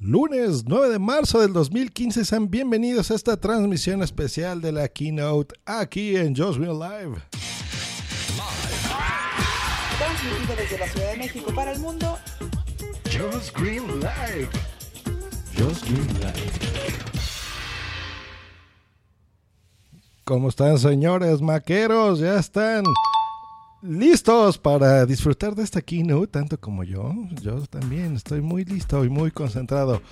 Lunes 9 de marzo del 2015, sean bienvenidos a esta transmisión especial de la Keynote aquí en Just Real Live. Transmitido desde la Ciudad de México para el mundo. Just Green Live. Just Green Live. ¿Cómo están, señores maqueros? Ya están listos para disfrutar de esta keynote, tanto como yo. Yo también estoy muy listo y muy concentrado.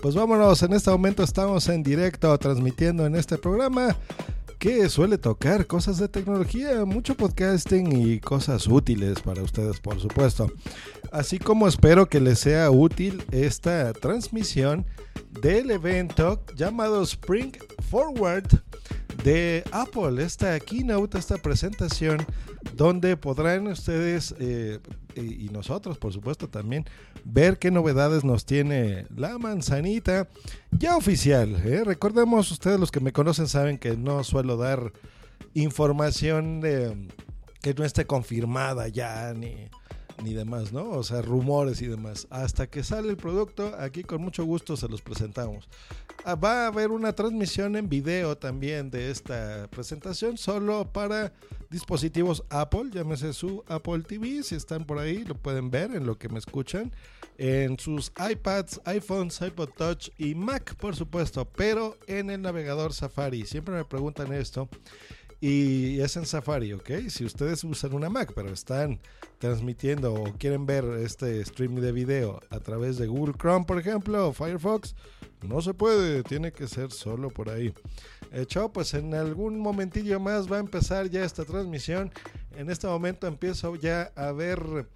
Pues vámonos, en este momento estamos en directo transmitiendo en este programa que suele tocar cosas de tecnología, mucho podcasting y cosas útiles para ustedes, por supuesto. Así como espero que les sea útil esta transmisión del evento llamado Spring Forward de Apple, esta keynote, esta presentación, donde podrán ustedes eh, y nosotros, por supuesto, también ver qué novedades nos tiene la manzanita ya oficial. ¿eh? Recordemos, ustedes los que me conocen saben que no suelo dar información que no esté confirmada ya ni ni demás, ¿no? O sea, rumores y demás. Hasta que sale el producto, aquí con mucho gusto se los presentamos. Ah, va a haber una transmisión en video también de esta presentación, solo para dispositivos Apple, llámese su Apple TV, si están por ahí lo pueden ver en lo que me escuchan, en sus iPads, iPhones, iPod Touch y Mac, por supuesto, pero en el navegador Safari. Siempre me preguntan esto y es en Safari, ¿ok? Si ustedes usan una Mac, pero están transmitiendo o quieren ver este streaming de video a través de Google Chrome, por ejemplo, o Firefox, no se puede, tiene que ser solo por ahí. Hecho, pues en algún momentillo más va a empezar ya esta transmisión. En este momento empiezo ya a ver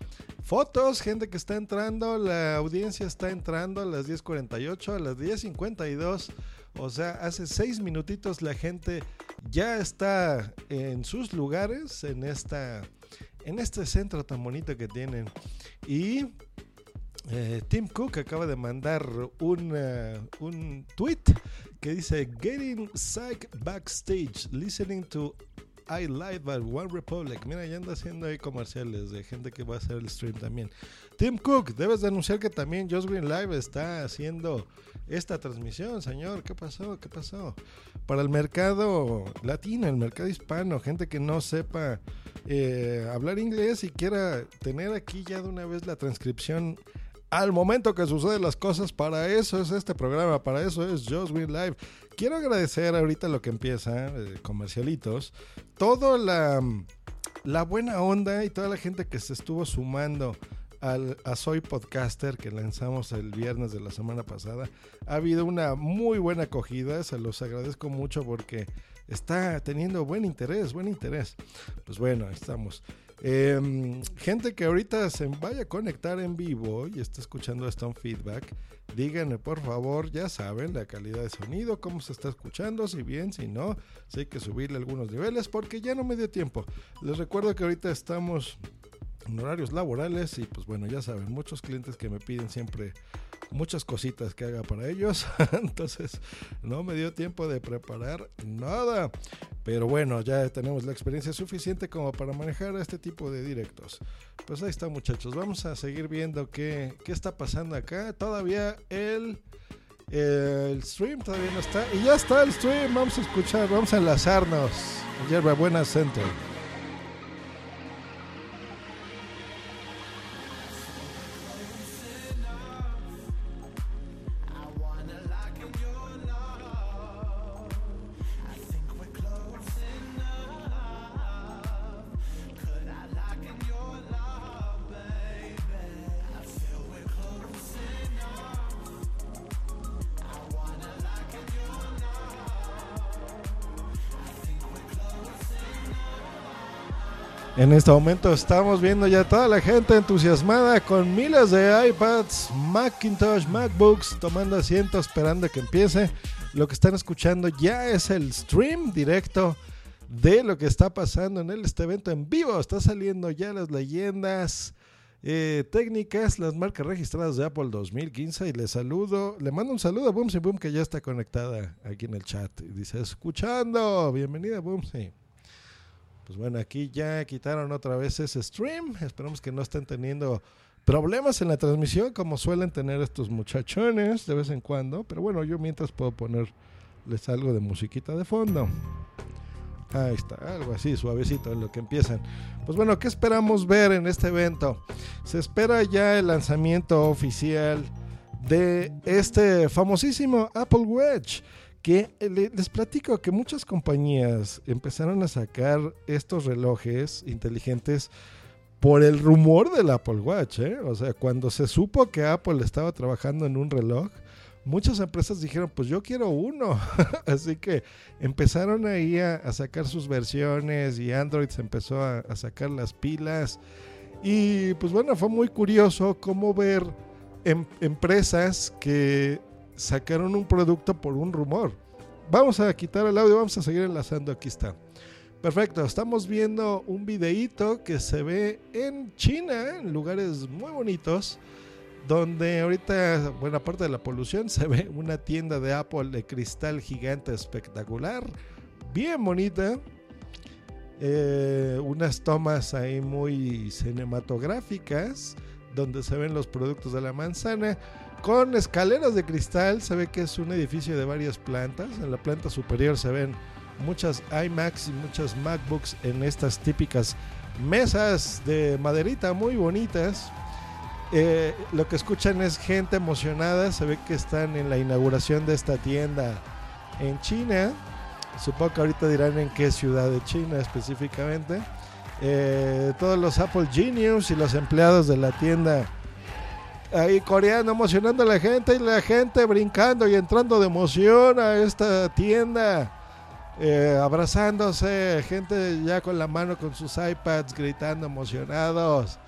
fotos, gente que está entrando, la audiencia está entrando a las 10.48, a las 10.52. O sea, hace seis minutitos la gente ya está en sus lugares, en, esta, en este centro tan bonito que tienen. Y eh, Tim Cook acaba de mandar un, uh, un tweet que dice Getting Psych Backstage, listening to I Live at One Republic. Mira, ya anda haciendo ahí comerciales de gente que va a hacer el stream también. Tim Cook, debes de anunciar que también Just Green Live está haciendo esta transmisión, señor. ¿Qué pasó? ¿Qué pasó? Para el mercado latino, el mercado hispano, gente que no sepa eh, hablar inglés y quiera tener aquí ya de una vez la transcripción al momento que suceden las cosas. Para eso es este programa, para eso es Just Green Live. Quiero agradecer ahorita lo que empieza, eh, comercialitos, toda la, la buena onda y toda la gente que se estuvo sumando al, a Soy Podcaster que lanzamos el viernes de la semana pasada. Ha habido una muy buena acogida, se los agradezco mucho porque está teniendo buen interés, buen interés. Pues bueno, estamos. Em, gente que ahorita se vaya a conectar en vivo y está escuchando esto en feedback, díganme por favor, ya saben la calidad de sonido, cómo se está escuchando, si bien, si no, si hay que subirle algunos niveles porque ya no me dio tiempo. Les recuerdo que ahorita estamos horarios laborales y pues bueno, ya saben, muchos clientes que me piden siempre muchas cositas que haga para ellos. Entonces no me dio tiempo de preparar nada. Pero bueno, ya tenemos la experiencia suficiente como para manejar este tipo de directos. Pues ahí está muchachos, vamos a seguir viendo qué, qué está pasando acá. Todavía el... El stream todavía no está. Y ya está el stream. Vamos a escuchar, vamos a enlazarnos. Yerba Buena Center. En este momento estamos viendo ya toda la gente entusiasmada con miles de iPads, Macintosh, MacBooks tomando asiento esperando que empiece. Lo que están escuchando ya es el stream directo de lo que está pasando en este evento en vivo. Está saliendo ya las leyendas eh, técnicas, las marcas registradas de Apple 2015 y le saludo, le mando un saludo a Boomsy Boom que ya está conectada aquí en el chat. Dice, escuchando, bienvenida Boomsy. Pues bueno, aquí ya quitaron otra vez ese stream. Esperamos que no estén teniendo problemas en la transmisión como suelen tener estos muchachones de vez en cuando. Pero bueno, yo mientras puedo ponerles algo de musiquita de fondo. Ahí está, algo así, suavecito en lo que empiezan. Pues bueno, ¿qué esperamos ver en este evento? Se espera ya el lanzamiento oficial de este famosísimo Apple Watch. Que les platico que muchas compañías empezaron a sacar estos relojes inteligentes por el rumor del Apple Watch. ¿eh? O sea, cuando se supo que Apple estaba trabajando en un reloj, muchas empresas dijeron, pues yo quiero uno. Así que empezaron ahí a, sacar sus versiones y Android se empezó a, a, sacar las pilas. Y pues bueno, fue muy curioso cómo ver em, empresas que sacaron un producto por un rumor. Vamos a quitar el audio, vamos a seguir enlazando, aquí está. Perfecto, estamos viendo un videíto que se ve en China, en lugares muy bonitos donde ahorita buena parte de la polución se ve una tienda de Apple de cristal gigante espectacular, bien bonita. Eh, unas tomas ahí muy cinematográficas donde se ven los productos de la manzana con escaleras de cristal. Se ve que es un edificio de varias plantas. En la planta superior se ven muchas iMacs y muchas MacBooks en estas típicas mesas de maderita muy bonitas. Eh, lo que escuchan es gente emocionada. Se ve que están en la inauguración de esta tienda en China. Supongo que ahorita dirán en qué ciudad de China específicamente. Eh, todos los Apple Genius y los empleados de la tienda ahí coreano emocionando a la gente y la gente brincando y entrando de emoción a esta tienda. Eh, abrazándose, gente ya con la mano con sus iPads gritando emocionados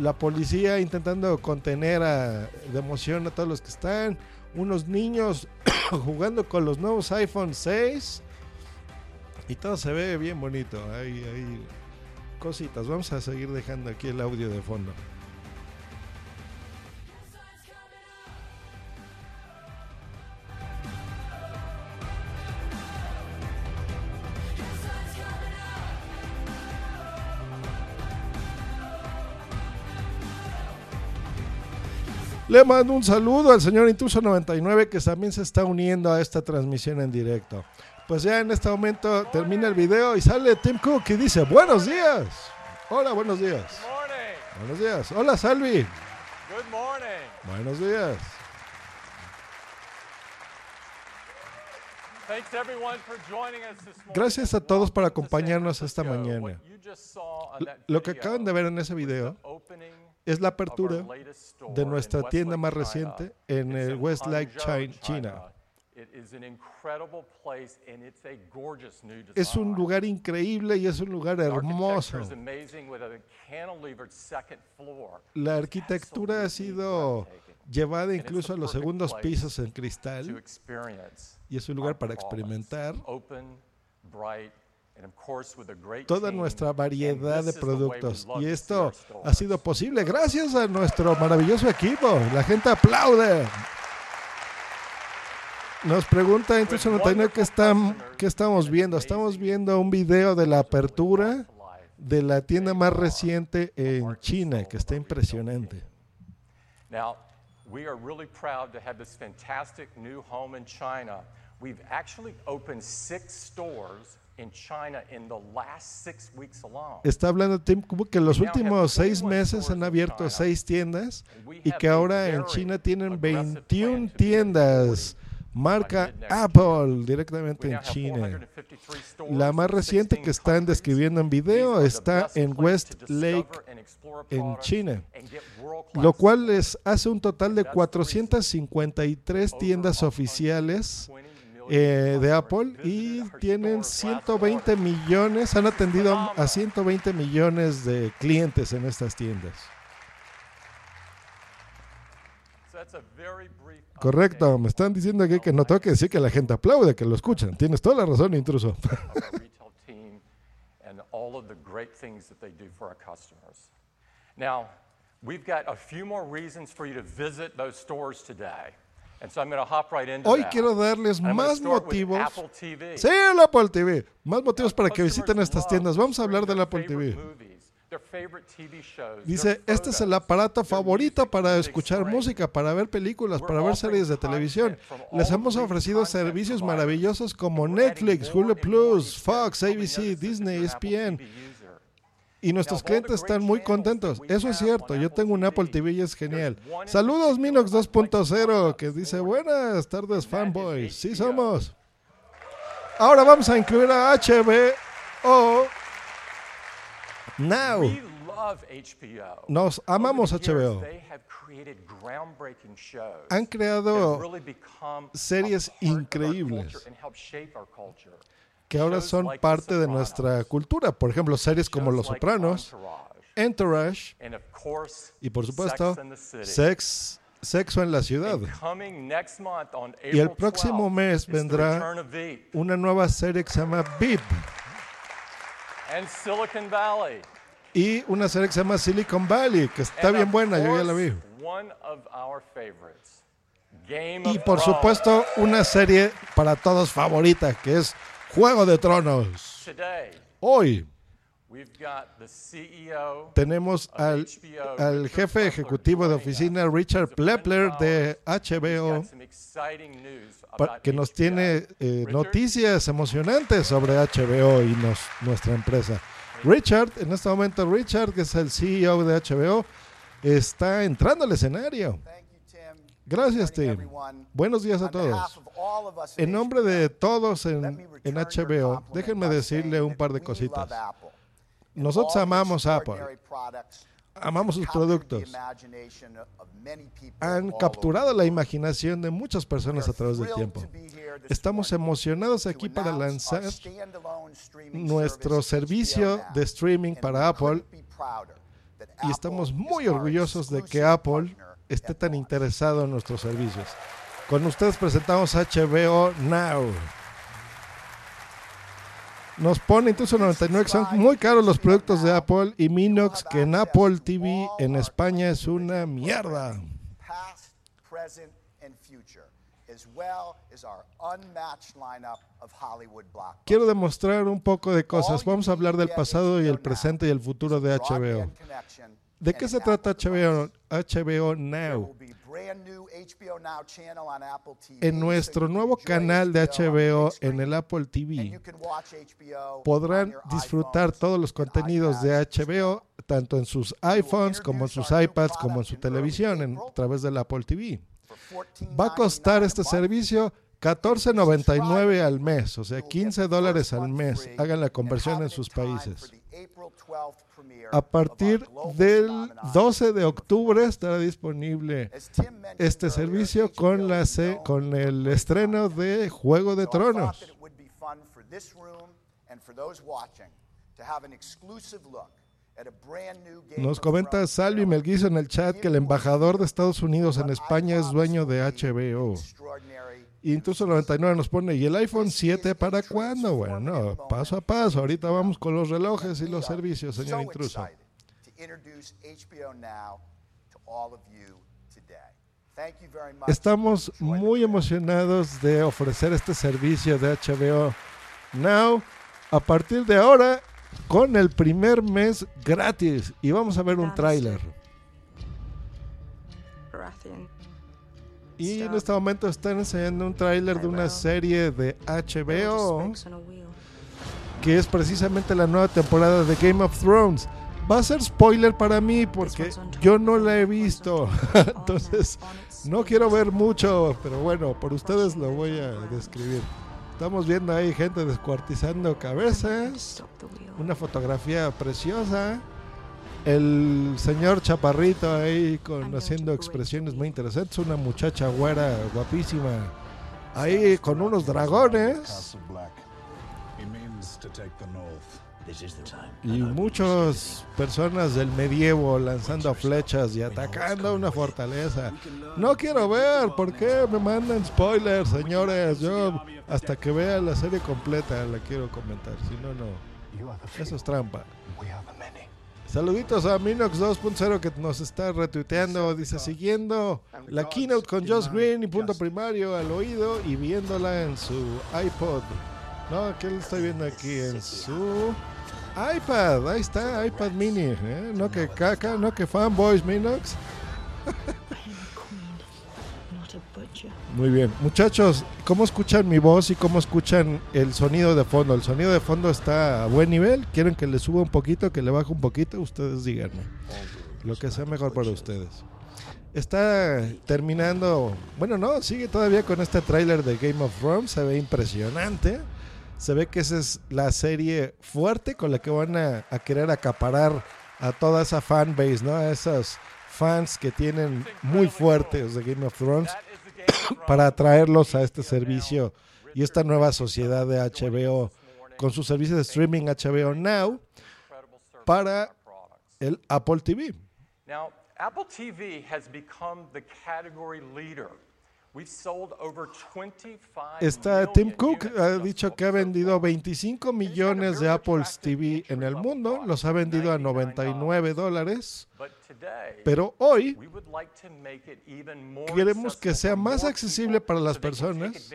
la policía intentando contener a, de emoción a todos los que están, unos niños jugando con los nuevos iPhone 6 y todo se ve bien bonito. Hay, hay cositas. Vamos a seguir dejando aquí el audio de fondo. Le mando un saludo al señor Intruso99 que también se está uniendo a esta transmisión en directo. Pues ya en este momento termina el video y sale Tim Cook y dice, buenos días. Hola, buenos días. Buenos días. Hola, Salvi. Buenos días. Gracias a todos por acompañarnos esta mañana. Lo que acaban de ver en ese video es la apertura de nuestra tienda más reciente en el Westlake, China. Es un lugar increíble y es un lugar hermoso. La arquitectura ha sido llevada incluso a los segundos pisos en cristal y es un lugar para experimentar toda nuestra variedad de productos. Y esto ha sido posible gracias a nuestro maravilloso equipo. La gente aplaude. Nos pregunta entonces ¿qué, están, qué estamos viendo. Estamos viendo un video de la apertura de la tienda más reciente en China, que está impresionante. Now, we are really proud to have this fantastic new home in China. We've actually opened six stores Está hablando Tim que en los últimos seis meses han abierto seis tiendas y que ahora en China tienen 21 tiendas marca Apple directamente en China. La más reciente que están describiendo en video está en West Lake en China, lo cual les hace un total de 453 tiendas oficiales eh, de Apple y tienen 120 millones, han atendido a 120 millones de clientes en estas tiendas. Correcto, me están diciendo aquí que no tengo que decir que la gente aplaude, que lo escuchan. Tienes toda la razón, intruso. Now, we've got a few more reasons for you to visit those stores today. Hoy quiero darles más motivos. Sí, el Apple TV. Más motivos para que visiten estas tiendas. Vamos a hablar del Apple TV. Dice, este es el aparato favorito para escuchar música, para ver películas, para ver series de televisión. Les hemos ofrecido servicios maravillosos como Netflix, Hulu Plus, Fox, ABC, Disney, ESPN. Y nuestros clientes están muy contentos. Eso es cierto. Yo tengo un Apple TV y es genial. Saludos Minox 2.0 que dice buenas tardes fanboys. Sí somos. Ahora vamos a incluir a HBO Now. Nos amamos HBO. Han creado series increíbles que ahora son parte de nuestra cultura. Por ejemplo, series como Los Sopranos, Entourage y por supuesto Sex, Sexo en la Ciudad. Y el próximo mes vendrá una nueva serie que se llama Beep. Y una serie que se llama Silicon Valley, que está bien buena, yo ya la vi. Y por supuesto, una serie para todos favorita, que es Juego de Tronos. Hoy tenemos al, al, jefe ejecutivo de oficina, Richard Plepler, de HBO, que nos tiene eh, noticias emocionantes sobre HBO y nos, nuestra empresa. Richard, en este momento Richard, que es el CEO de HBO, está entrando al escenario. Gracias, Tim. Buenos días a todos. En nombre de todos en, en HBO, déjenme decirle un par de cositas. Nosotros amamos Apple. Amamos sus productos. Han capturado la imaginación de muchas personas a través del tiempo. Estamos emocionados aquí para lanzar nuestro servicio de streaming para Apple y estamos muy orgullosos de que Apple esté tan interesado en nuestros servicios. Con ustedes presentamos HBO Now. Nos pone incluso 99 que son muy caros los productos de Apple y Minox que en Apple TV en España es una mierda. Quiero demostrar un poco de cosas. Vamos a hablar del pasado y el presente y el futuro de HBO. ¿De qué se trata HBO, HBO Now? En nuestro nuevo canal de HBO en el Apple TV podrán disfrutar todos los contenidos de HBO tanto en sus iPhones como en sus iPads como en su televisión a través del Apple TV. Va a costar este servicio 14.99 al mes, o sea, 15 dólares al mes. Hagan la conversión en sus países. A partir del 12 de octubre estará disponible este servicio con, la con el estreno de Juego de Tronos. Nos comenta Salvi Melguizo en el chat que el embajador de Estados Unidos en España es dueño de HBO. Intruso 99 nos pone, ¿y el iPhone 7 para cuándo? Bueno, paso a paso. Ahorita vamos con los relojes y los servicios, señor Intruso. Estamos muy emocionados de ofrecer este servicio de HBO Now a partir de ahora con el primer mes gratis. Y vamos a ver un tráiler. Y en este momento están enseñando un tráiler de una serie de HBO que es precisamente la nueva temporada de Game of Thrones. Va a ser spoiler para mí porque yo no la he visto. Entonces, no quiero ver mucho, pero bueno, por ustedes lo voy a describir. Estamos viendo ahí gente descuartizando cabezas. Una fotografía preciosa. El señor Chaparrito ahí con, haciendo expresiones muy interesantes, una muchacha güera guapísima. Ahí con unos dragones y muchas personas del medievo lanzando flechas y atacando una fortaleza. No quiero ver, ¿por qué me mandan spoilers, señores? Yo hasta que vea la serie completa la quiero comentar, si no, no. Eso es trampa. Saluditos a Minox 2.0 que nos está retuiteando. Dice, siguiendo la keynote con Josh Green y punto primario al oído y viéndola en su iPod. No, que lo estoy viendo aquí en su iPad, ahí está, iPad mini. ¿eh? No que caca, no que fanboys, Minox. Muy bien, muchachos, ¿cómo escuchan mi voz y cómo escuchan el sonido de fondo? ¿El sonido de fondo está a buen nivel? ¿Quieren que le suba un poquito, que le baje un poquito? Ustedes díganme. Lo que sea mejor para ustedes. Está terminando, bueno, no, sigue todavía con este tráiler de Game of Thrones, se ve impresionante. Se ve que esa es la serie fuerte con la que van a, querer acaparar a toda esa fanbase, ¿no? A esos fans que tienen muy fuertes de Game of Thrones para atraerlos a este servicio y esta nueva sociedad de HBO con su servicio de streaming HBO Now para el Apple TV. Now, Apple TV has become the category leader. We've sold over 25 Está Tim Cook ha dicho que ha vendido far. 25 millones de Apple TV en el mundo, los ha vendido a 99 dólares, pero hoy queremos que sea más accesible para las personas.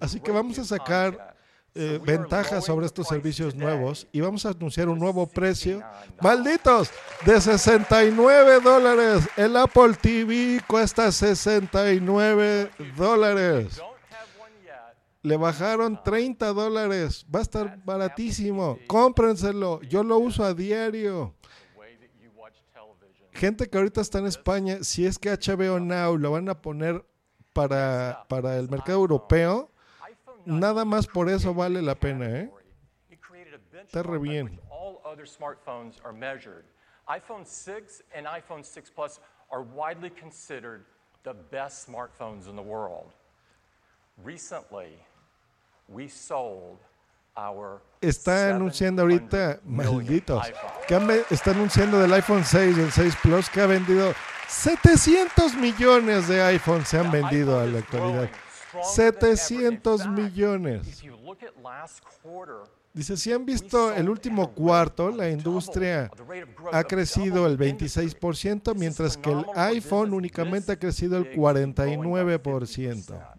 Así que vamos a sacar. Eh, ventajas sobre estos servicios nuevos y vamos a anunciar un nuevo precio. $69. ¡Malditos! De 69 dólares. El Apple TV cuesta 69 dólares. Le bajaron 30 dólares. Va a estar baratísimo. Cómprenselo. Yo lo uso a diario. Gente que ahorita está en España, si es que HBO Now lo van a poner para, para el mercado europeo, nada más por eso vale la pena, ¿eh? Está re bien. iPhone 6 and iPhone 6 Plus are widely considered the best smartphones in the world. Recently, we sold our Está anunciando ahorita, 700 millionth malditos, que está anunciando del iPhone 6 y el 6 Plus que ha vendido 700 millones de iPhones se han vendido a la actualidad. Growing stronger than ever. In 700 fact, millones. Dice, si han visto el último cuarto, la industria ha crecido el 26%, mientras que el iPhone únicamente ha crecido el 49%.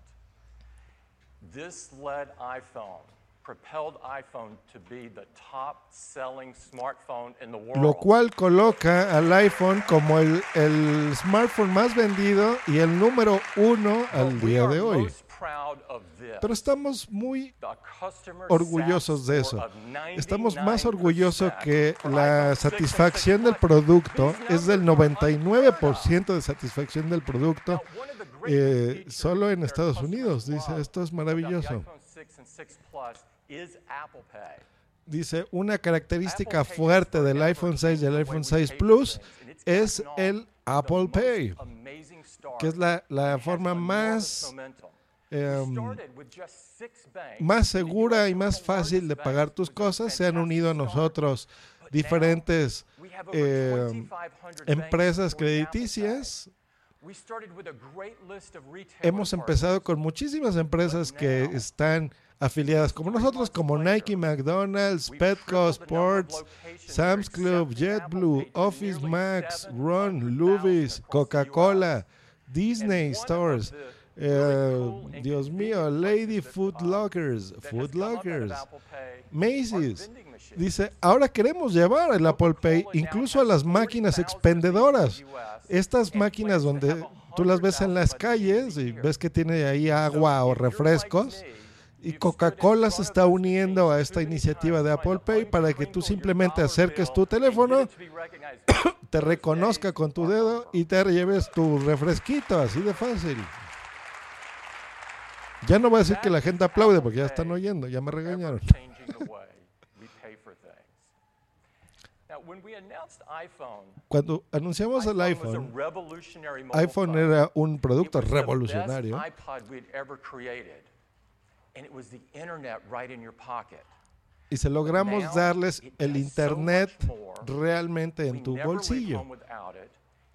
This led iPhone, propelled iPhone to be the top selling smartphone in the world. Lo cual coloca al iPhone como el, el smartphone más vendido y el número uno al día de hoy. Pero estamos muy orgullosos de eso. Estamos más 99% orgullosos que la iPhone 6 and satisfacción 6 del producto es del numbers are unheard of. 99% de satisfacción del producto eh, solo en Estados Unidos. Dice, esto es maravilloso. iPhone 6 and 6 Plus is Apple Pay. Dice, una característica fuerte del iPhone 6 y el iPhone way we 6 pay for Plus es el Apple Pay, que es la, la forma más, em, más segura y más fácil de pagar tus cosas. Se han unido a nosotros diferentes we have over eh, 2,500 banks empresas crediticias. Hemos empezado con muchísimas empresas que están afiliadas como nosotros, como Nike, McDonald's, Petco, Sports, Sam's Club, JetBlue, Office Max, 700,000 Ron, Luvis, Coca-Cola. Disney Stores, eh, Dios mío, Lady places that, Food Lockers, that has Food come up out of Lockers, Apple Pay are Macy's. Dice, ahora queremos llevar el Apple Pay incluso a las máquinas 40,000 expendedoras. Estas máquinas donde tú las ves en 100,000 las calles y ves que tiene ahí agua o refrescos. Y Coca-Cola se está uniendo a esta iniciativa de Apple Pay para que tú simplemente acerques tu teléfono, te reconozca con tu dedo y te lleves tu refresquito, así de fácil. Ya no voy a decir que la gente aplaude porque ya están oyendo, ya me regañaron. Cuando anunciamos el iPhone, iPhone phone. era un producto revolucionario best iPod we'd ever created. And it was the internet right in your pocket. y se logramos darles el internet realmente en tu bolsillo.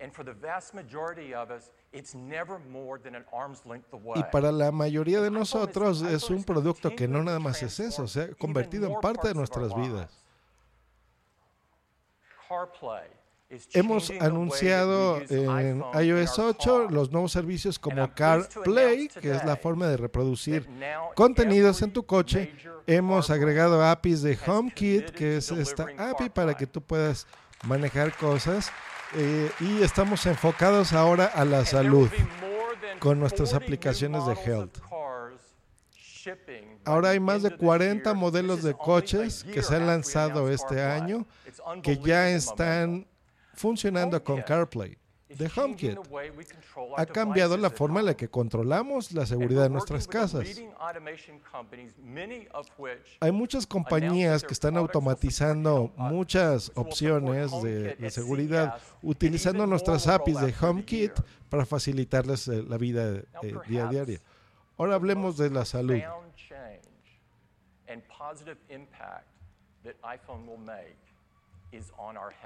Home without it. And for the vast majority of us, it's never more than an arm's length away. Y para la mayoría de nosotros es un producto que no nada más es eso, se ha convertido en parte de nuestras vidas. Hemos anunciado en iOS 8 los nuevos servicios como CarPlay, que es la forma de reproducir contenidos en tu coche. Hemos agregado APIs de HomeKit, que es esta API para que tú puedas manejar cosas. Eh, y estamos enfocados ahora a la salud con nuestras aplicaciones de Health. Ahora hay más de 40 modelos de coches que se han lanzado este año que ya están funcionando con CarPlay de HomeKit. Ha cambiado la forma en la que controlamos la seguridad de nuestras casas. Hay muchas compañías que están automatizando muchas opciones de, seguridad utilizando nuestras APIs de HomeKit para facilitarles eh, la vida eh, día a día. Ahora hablemos de la salud.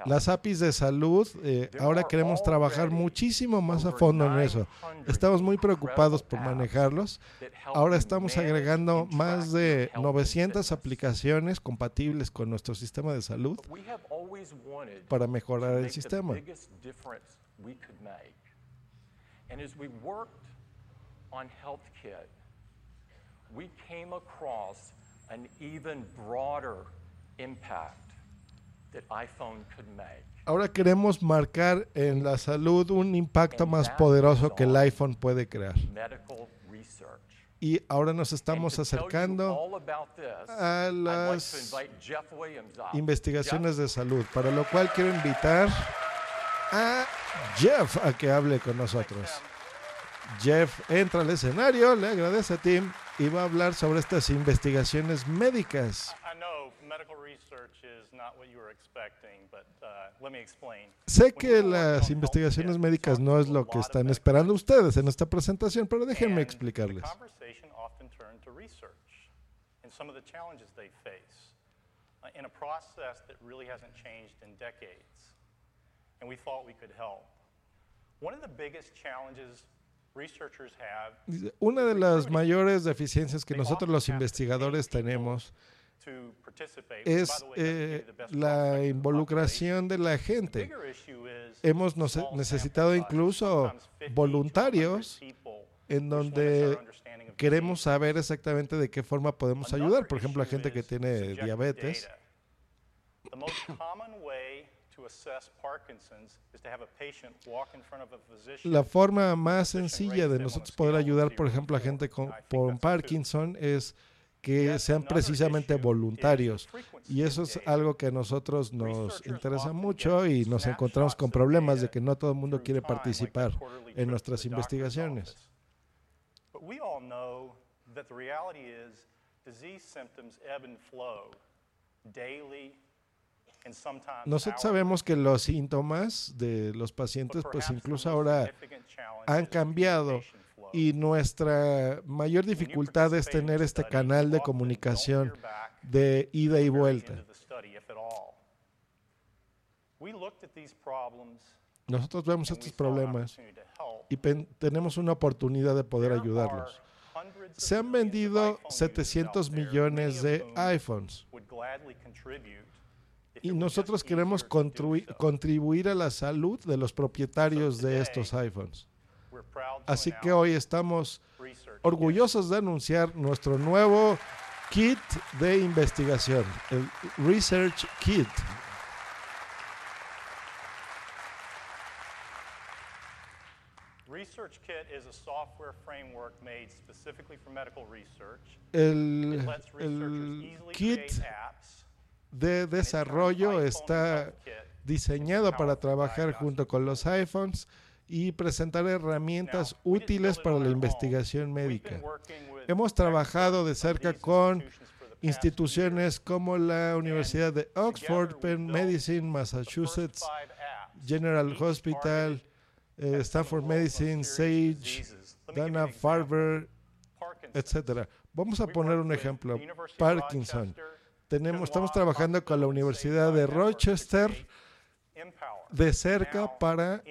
Las APIs de salud, eh, ahora queremos trabajar muchísimo más a fondo en eso. Estamos muy preocupados por manejarlos. Ahora estamos agregando más de 900 aplicaciones compatibles con nuestro sistema de salud para mejorar el sistema. And as we worked on HealthKit, we came across an even broader impact Ahora queremos marcar en la salud un impacto más poderoso que el iPhone puede crear. Y ahora nos estamos acercando a las investigaciones de salud, para lo cual quiero invitar a Jeff a que hable con nosotros. Jeff entra al escenario, le agradece a Tim y va a hablar sobre estas investigaciones médicas. Sé que las investigaciones médicas no es lo que están esperando ustedes en esta presentación, pero déjenme explicarles. Una de las mayores deficiencias que nosotros los investigadores tenemos es eh, la involucración de la gente. Hemos necesitado incluso voluntarios en donde queremos saber exactamente de qué forma podemos ayudar. Por ejemplo, a gente que tiene diabetes. La forma más sencilla de nosotros poder ayudar, por ejemplo, a gente con, con Parkinson es que sean precisamente voluntarios. Y eso es algo que a nosotros nos interesa mucho y nos encontramos con problemas de que no todo el mundo quiere participar en nuestras investigaciones. Nosotros sabemos que los síntomas de los pacientes, pues incluso ahora han cambiado y nuestra mayor dificultad es tener este canal de comunicación de ida y vuelta. Nosotros vemos estos problemas y tenemos una oportunidad de poder ayudarlos. Se han vendido 700 millones de iPhones y nosotros queremos contribuir a la salud de los propietarios de estos iPhones. Así que hoy estamos orgullosos de anunciar nuestro nuevo kit de investigación, el Research Kit. Research Kit is a software framework made specifically for medical research. El, el kit de desarrollo está diseñado para trabajar junto con los iPhones y presentar herramientas útiles para la investigación médica. Hemos trabajado de cerca con instituciones como la Universidad de Oxford, Penn Medicine, Massachusetts, General Hospital, eh, Stanford Medicine, Sage, Dana Farber, etc. Vamos a poner un ejemplo. Parkinson. Tenemos, estamos trabajando con la Universidad de Rochester de cerca para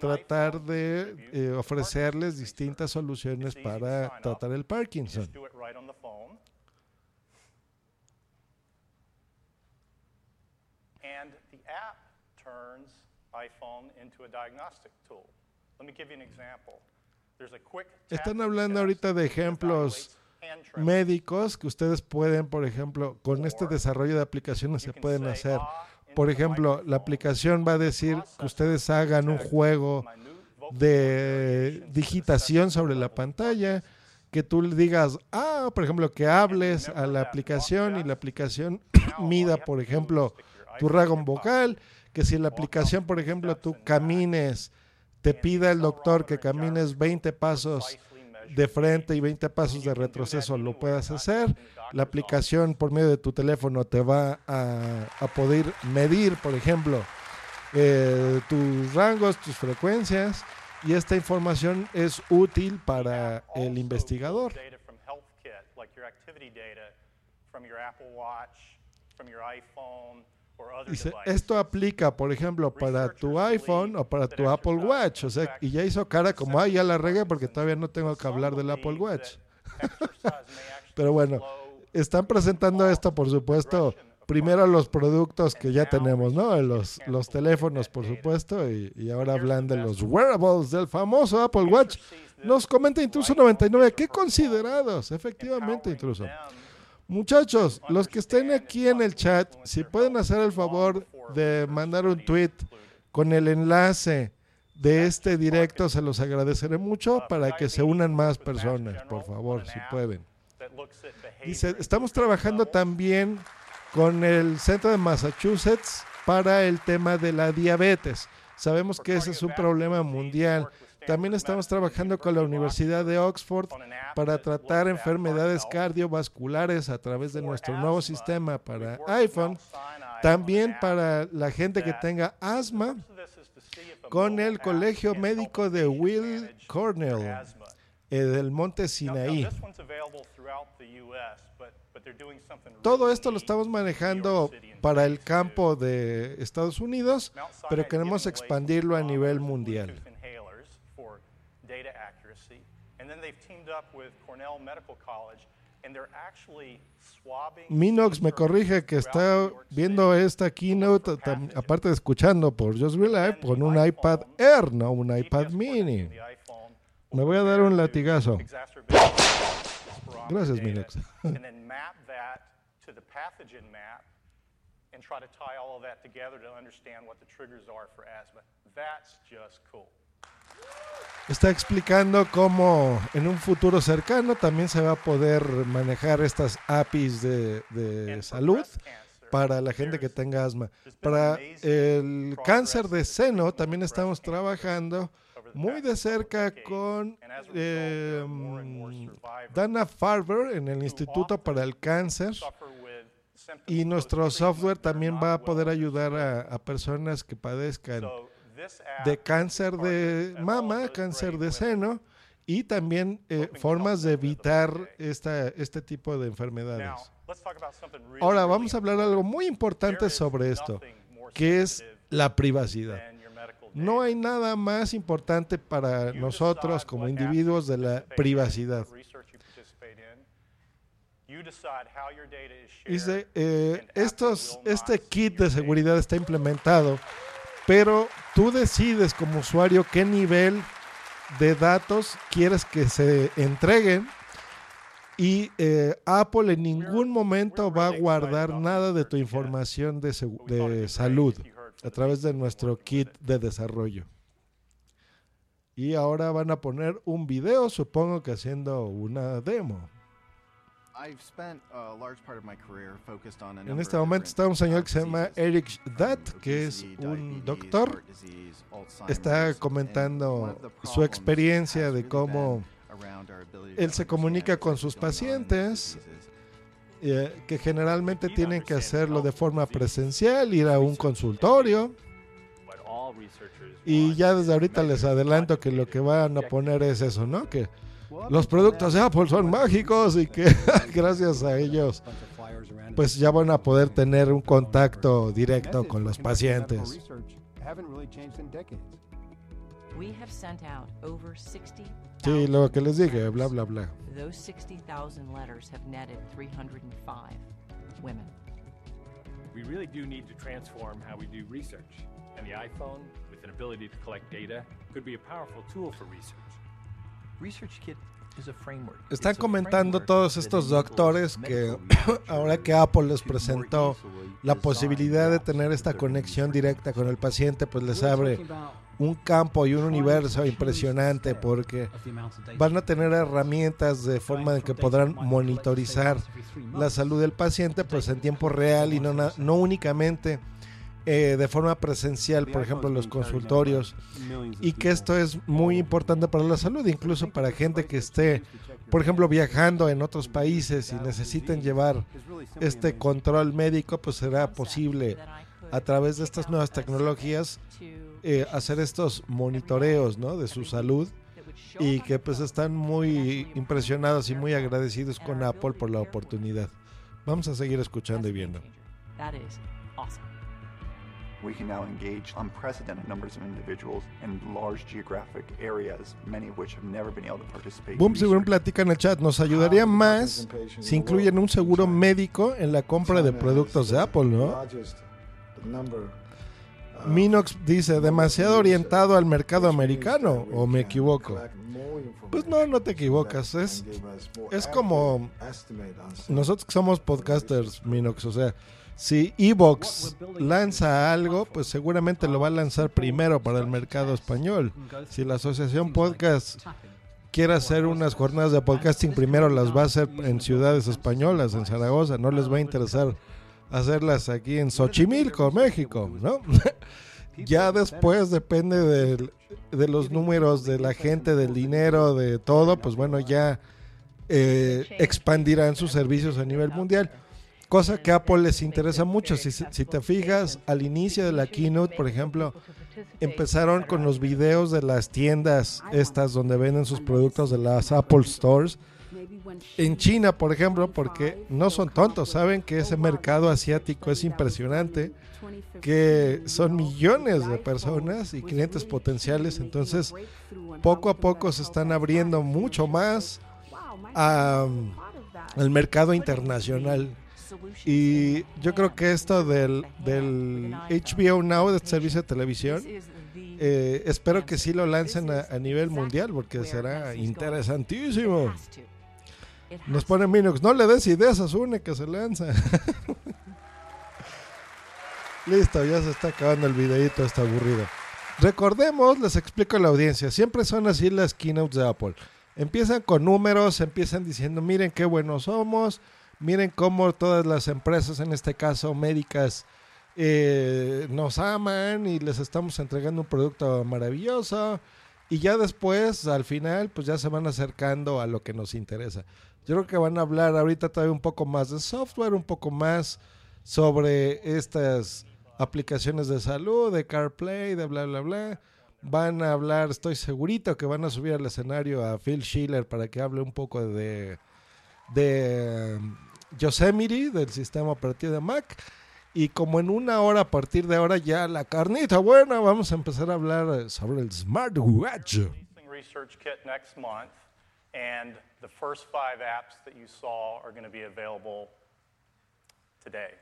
tratar de eh, ofrecerles distintas soluciones para tratar el Parkinson. Están hablando ahorita de ejemplos médicos que ustedes pueden, por ejemplo, con este desarrollo de aplicaciones se pueden hacer. Por ejemplo, la aplicación va a decir que ustedes hagan un juego de digitación sobre la pantalla, que tú le digas, ah, por ejemplo, que hables a la aplicación y la aplicación mida, por ejemplo, tu rango vocal, que si la aplicación, por ejemplo, tú camines, te pida el doctor que camines 20 pasos de frente y 20 pasos de retroceso, lo puedas hacer. La aplicación por medio de tu teléfono te va a, a poder medir, por ejemplo, eh, tus rangos, tus frecuencias, y esta información es útil para el investigador. Dice, esto aplica, por ejemplo, para tu iPhone o para tu Apple Watch. O sea, y ya hizo cara como, ay, ya la regué porque todavía no tengo que hablar del Apple Watch. Pero bueno, están presentando esto, por supuesto, primero los productos que ya tenemos, ¿no? Los, los teléfonos, por supuesto, y, y ahora hablan de los wearables del famoso Apple Watch. Nos comenta Intruso 99, qué considerados, efectivamente, Intruso. Muchachos, los que estén aquí en el chat, si pueden hacer el favor de mandar un tweet con el enlace de este directo, se los agradeceré mucho para que se unan más personas, por favor, si pueden. Dice, estamos trabajando también con el centro de Massachusetts para el tema de la diabetes. Sabemos que ese es un problema mundial. También estamos trabajando con la Universidad de Oxford para tratar enfermedades cardiovasculares a través de nuestro nuevo sistema para iPhone. También para la gente que tenga asma con el Colegio Médico de Will Cornell eh, del Monte Sinaí. Todo esto lo estamos manejando para el campo de Estados Unidos, pero queremos expandirlo a nivel mundial. Minox me corrige que está viendo esta keynote, aparte de escuchando por Just Real con un iPad Air, no un iPad mini. Me voy a dar un latigazo. Gracias, Minox. and then and try to tie all of that together to understand what the triggers are for asthma. That's just cool. Está explicando cómo en un futuro cercano también se va a poder manejar estas APIs de, de salud para la gente que tenga asma. Para el cáncer de seno también estamos trabajando muy de cerca con eh, Dana Farber en el Instituto para el Cáncer. y nuestro software también va a poder ayudar a, a personas que padezcan de cáncer de mama, cáncer de seno y también eh, formas de evitar esta, este tipo de enfermedades. Ahora vamos a hablar de algo muy importante sobre esto, que es la privacidad. No hay nada más importante para nosotros como individuos de la privacidad. Dice, eh, estos, este kit de seguridad está implementado, pero tú decides como usuario qué nivel de datos quieres que se entreguen y eh, Apple en ningún momento va a guardar nada de tu información de, de salud a través de nuestro kit de desarrollo. Y ahora van a poner un video, supongo que haciendo una demo. En este momento está un señor que se llama Eric Datt, from que es un doctor. Está comentando su experiencia de cómo él se comunica con sus pacientes, eh, que generalmente tienen que hacerlo de forma presencial, ir a un consultorio. Y ya desde ahorita les adelanto que lo que van a poner es eso, ¿no? Que los productos de Apple son mágicos y que gracias a ellos pues ya van a poder tener un contacto directo con los pacientes. We have sent out over 60,000. Sí, lo que les dije, bla, bla, bla. Those 60,000 letters have netted 305 women. We really do need to transform how we do research. And the iPhone with an ability to collect data could be a powerful tool for research. Están comentando framework todos estos doctores que ahora que Apple les presentó la posibilidad de tener esta conexión research directa con el paciente, pues les abre un campo y un universo impresionante porque van a tener herramientas de forma en que podrán monitorizar la salud del paciente pues en tiempo real y no, no únicamente eh, de forma presencial, por ejemplo, en los consultorios. Y que esto es muy importante para la salud, incluso para gente que esté, por ejemplo, viajando en otros países y necesiten llevar este control médico, pues será posible a través de estas nuevas tecnologías eh, hacer estos monitoreos ¿no? de su salud y que pues están muy impresionados y muy agradecidos con Apple por la oportunidad. Vamos a seguir escuchando y viendo. That is awesome. We can now engage unprecedented numbers of individuals in large geographic areas, many of which have never been able to participate. Boom Según platica en el chat, nos ayudaría más si incluyen un seguro médico en la compra de productos de Apple, ¿no? Minox dice, demasiado orientado al mercado americano, ¿o me equivoco? Pues no, no te equivocas, es, es como nosotros que somos podcasters, Minox, o sea, si Evox lanza algo, pues seguramente lo va a lanzar primero para el mercado español. Si la asociación podcast quiere hacer unas jornadas de podcasting, primero las va a hacer en ciudades españolas, en Zaragoza, no les va a interesar hacerlas aquí en Xochimilco, México, ¿no? ya después depende de los números de la gente, del dinero, de todo, pues bueno, ya eh, expandirán sus servicios a nivel mundial. Cosa que a Apple les interesa mucho. Si, si te fijas, al inicio de la keynote, por ejemplo, empezaron con los videos de las tiendas estas donde venden sus productos de las Apple Stores. En China, por ejemplo, porque no son tontos, saben que ese mercado asiático es impresionante, que son millones de personas y clientes potenciales, entonces poco a poco se están abriendo mucho más al mercado internacional. Y yo creo que esto del, del HBO Now, de este servicio de televisión, eh, espero que sí lo lancen a, a nivel mundial porque será interesantísimo. Nos pone Minox, no le des ideas a Sune que se lanza. Listo, ya se está acabando el videito, está aburrido. Recordemos, les explico a la audiencia, siempre son así las keynotes de Apple. Empiezan con números, empiezan diciendo, miren qué buenos somos, miren cómo todas las empresas, en este caso médicas, eh, nos aman y les estamos entregando un producto maravilloso. Y ya después, al final, pues ya se van acercando a lo que nos interesa. Yo creo que van a hablar ahorita todavía un poco más de software, un poco más sobre estas aplicaciones de salud, de CarPlay, de bla, bla, bla. Van a hablar, estoy segurito que van a subir al escenario a Phil Schiller para que hable un poco de, de Yosemite, del sistema operativo de Mac. Y como en una hora, a partir de ahora, ya la carnita buena, vamos a empezar a hablar eh, sobre el smartwatch. Research Kit next month, and the first five apps that you saw are going to be available today.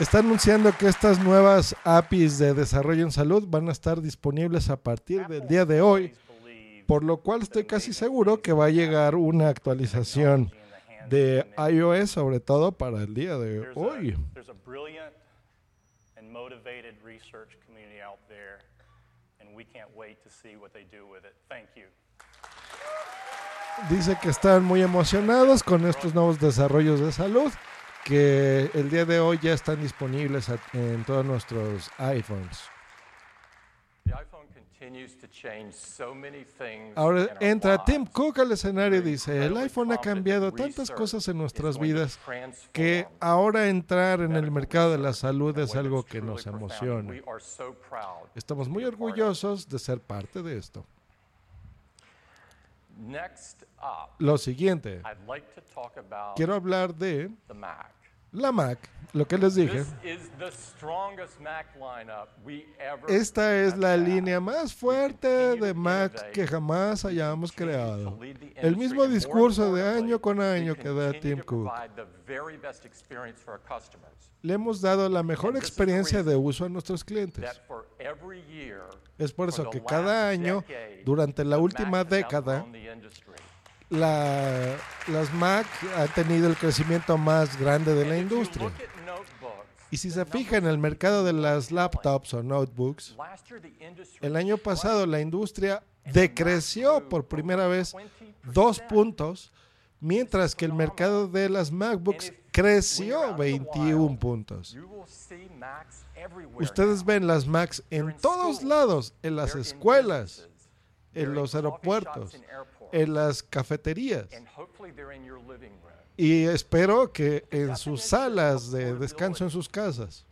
Está anunciando que estas nuevas APIs de desarrollo en salud van a estar disponibles a partir del día de hoy, por lo cual estoy casi seguro que va a llegar una actualización de iOS, sobre todo para el día de hoy. there's a brilliant and motivated research community out there, and we can't wait to see what they do with it. Thank you. Dice que están muy emocionados con estos nuevos desarrollos de salud, que el día de hoy ya están disponibles en todos nuestros iPhones. The iPhone continues to change so many things Ahora entra Tim. Cook al escenario y dice, el iPhone ha cambiado tantas cosas en nuestras vidas que ahora entrar en el mercado de la salud es algo que nos emociona. We are so proud. Estamos muy orgullosos de ser parte de esto. Lo siguiente, I'd like to talk about quiero hablar de the Mac. La Mac, lo que les dije. Esta es la línea más fuerte de Mac que jamás hayamos creado. El mismo discurso de año con año que da Tim Cook. Le hemos dado la mejor experiencia de uso a nuestros clientes. Es por eso que cada año, durante la última década, la- las Mac han tenido el crecimiento más grande de la industria. Y si se fija en el mercado de las laptops o notebooks, el año pasado la industria decreció por primera vez dos puntos, mientras que el mercado de las MacBooks creció 21 puntos. Ustedes ven las Macs en todos lados, en las escuelas, en los aeropuertos, en las cafeterías. Y espero que en sus salas de descanso en sus casas.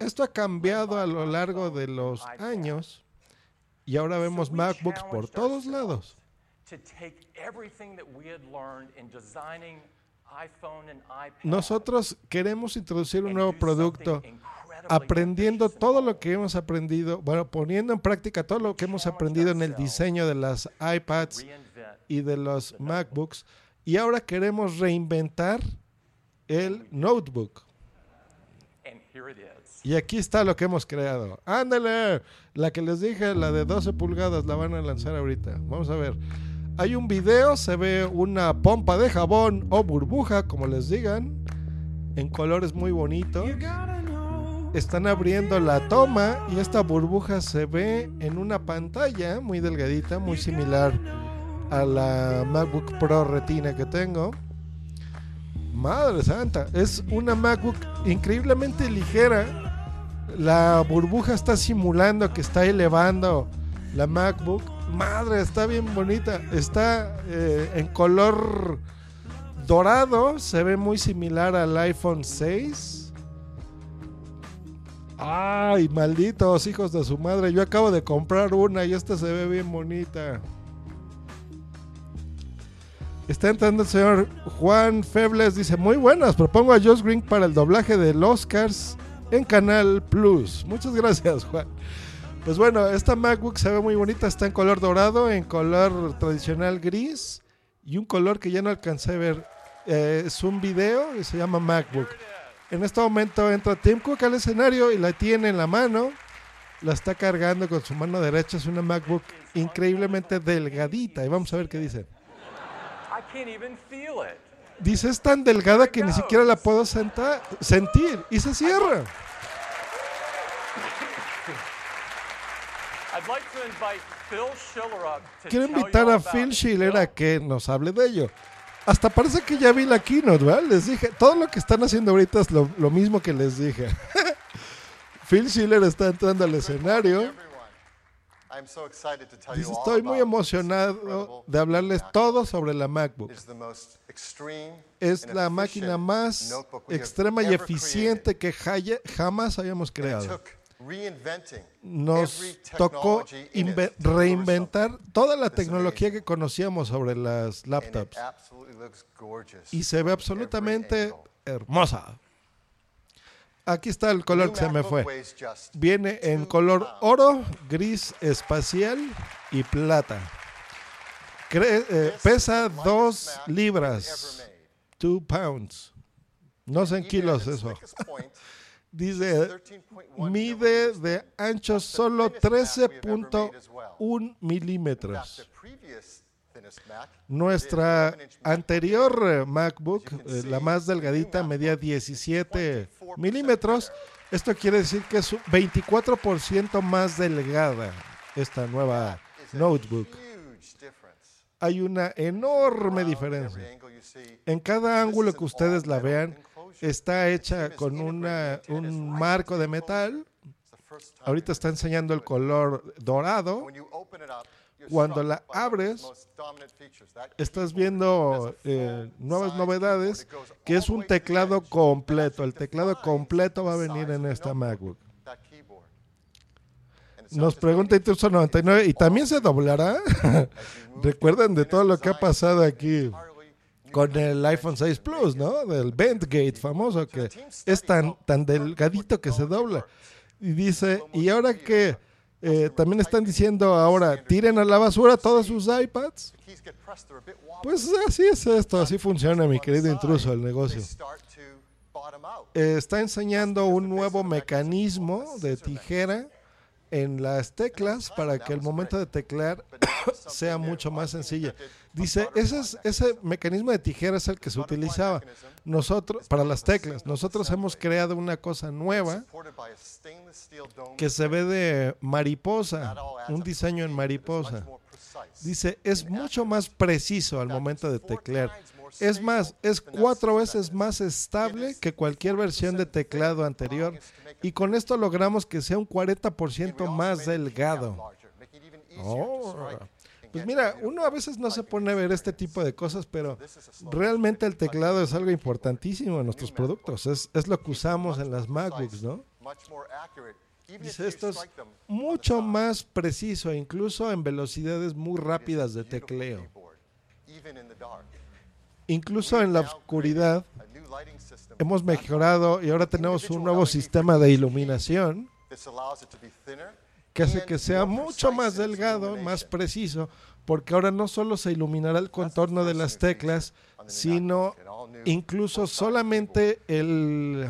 Esto ha cambiado a lo largo de los años y ahora vemos MacBooks por todos lados. Nosotros queremos introducir un nuevo producto aprendiendo todo lo que hemos aprendido, bueno, poniendo en práctica todo lo que hemos aprendido en el diseño de las iPads y de los MacBooks y ahora queremos reinventar el notebook. Y aquí está lo que hemos creado. Ándale, la que les dije, la de 12 pulgadas, la van a lanzar ahorita. Vamos a ver. Hay un video, se ve una pompa de jabón o burbuja, como les digan, en colores muy bonitos. Están abriendo la toma y esta burbuja se ve en una pantalla muy delgadita, muy similar a la MacBook Pro Retina que tengo. Madre santa, es una MacBook increíblemente ligera. La burbuja está simulando que está elevando la MacBook. Madre, está bien bonita. Está eh, en color dorado. Se ve muy similar al iPhone 6. Ay, malditos hijos de su madre. Yo acabo de comprar una y esta se ve bien bonita. Está entrando el señor Juan Febles. Dice, muy buenas. Propongo a Josh Green para el doblaje del Oscars en Canal Plus. Muchas gracias, Juan. Pues bueno, esta MacBook se ve muy bonita. Está en color dorado, en color tradicional gris y un color que ya no alcancé a ver. Eh, es un video y se llama MacBook. En este momento entra Tim Cook al escenario y la tiene en la mano. La está cargando con su mano derecha. Es una MacBook increíblemente delgadita. Y vamos a ver qué dice. Dice, es tan delgada que ni siquiera la puedo sentar, sentir. Y se cierra. Quiero invitar a Phil Schiller a que nos hable de ello. Hasta parece que ya vi la keynote, ¿verdad? Les dije, todo lo que están haciendo ahorita es lo, lo mismo que les dije. Phil Schiller está entrando al escenario. Dice, estoy muy emocionado de hablarles todo sobre la MacBook. Es la máquina más extrema y eficiente que jamás hayamos creado. Nos tocó inve- reinventar toda la tecnología que conocíamos sobre las laptops y se ve absolutamente hermosa. Aquí está el color que se me fue. Viene en color oro, gris espacial y plata. Cre- eh, pesa 2 libras, 2 pounds. No sé en kilos eso. Dice, mide de ancho solo 13.1 milímetros. Nuestra anterior eh, MacBook, eh, la más delgadita, medía 17 milímetros. Esto quiere decir que es un 24% más delgada esta nueva notebook. Hay una enorme diferencia. En cada ángulo que ustedes la vean, está hecha con una, un marco de metal. Ahorita está enseñando el color dorado. Cuando la abres, estás viendo eh, nuevas novedades, que es un teclado completo. El teclado completo va a venir en esta MacBook. Nos pregunta Intruso 99, ¿y también se doblará? Recuerden de todo lo que ha pasado aquí. Con el iPhone 6 Plus, ¿no? Del Bendgate famoso, que es tan, tan delgadito que se dobla. Y dice, ¿y ahora qué? Eh, también están diciendo ahora, tiren a la basura todos sus iPads. Pues así es esto, así funciona, mi querido intruso, el negocio. Eh, está enseñando un nuevo mecanismo de tijera en las teclas para que el momento de teclear sea mucho más sencilla. Dice, ese, es, ese mecanismo de tijera es el que se utilizaba nosotros para las teclas. Nosotros hemos creado una cosa nueva que se ve de mariposa, un diseño en mariposa. Dice, es mucho más preciso al momento de teclear. Es más, es cuatro veces más estable que cualquier versión de teclado anterior y con esto logramos que sea un 40% más delgado. Oh. Pues mira, uno a veces no se pone a ver este tipo de cosas, pero realmente el teclado es algo importantísimo en nuestros productos. Es, lo que usamos en las MacBooks, ¿no? Dice, esto es mucho más preciso, incluso en velocidades muy rápidas de tecleo. Incluso en la oscuridad hemos mejorado y ahora tenemos un nuevo sistema de iluminación que hace que sea mucho más delgado, más preciso, porque ahora no solo se iluminará el contorno de las teclas, sino incluso solamente el,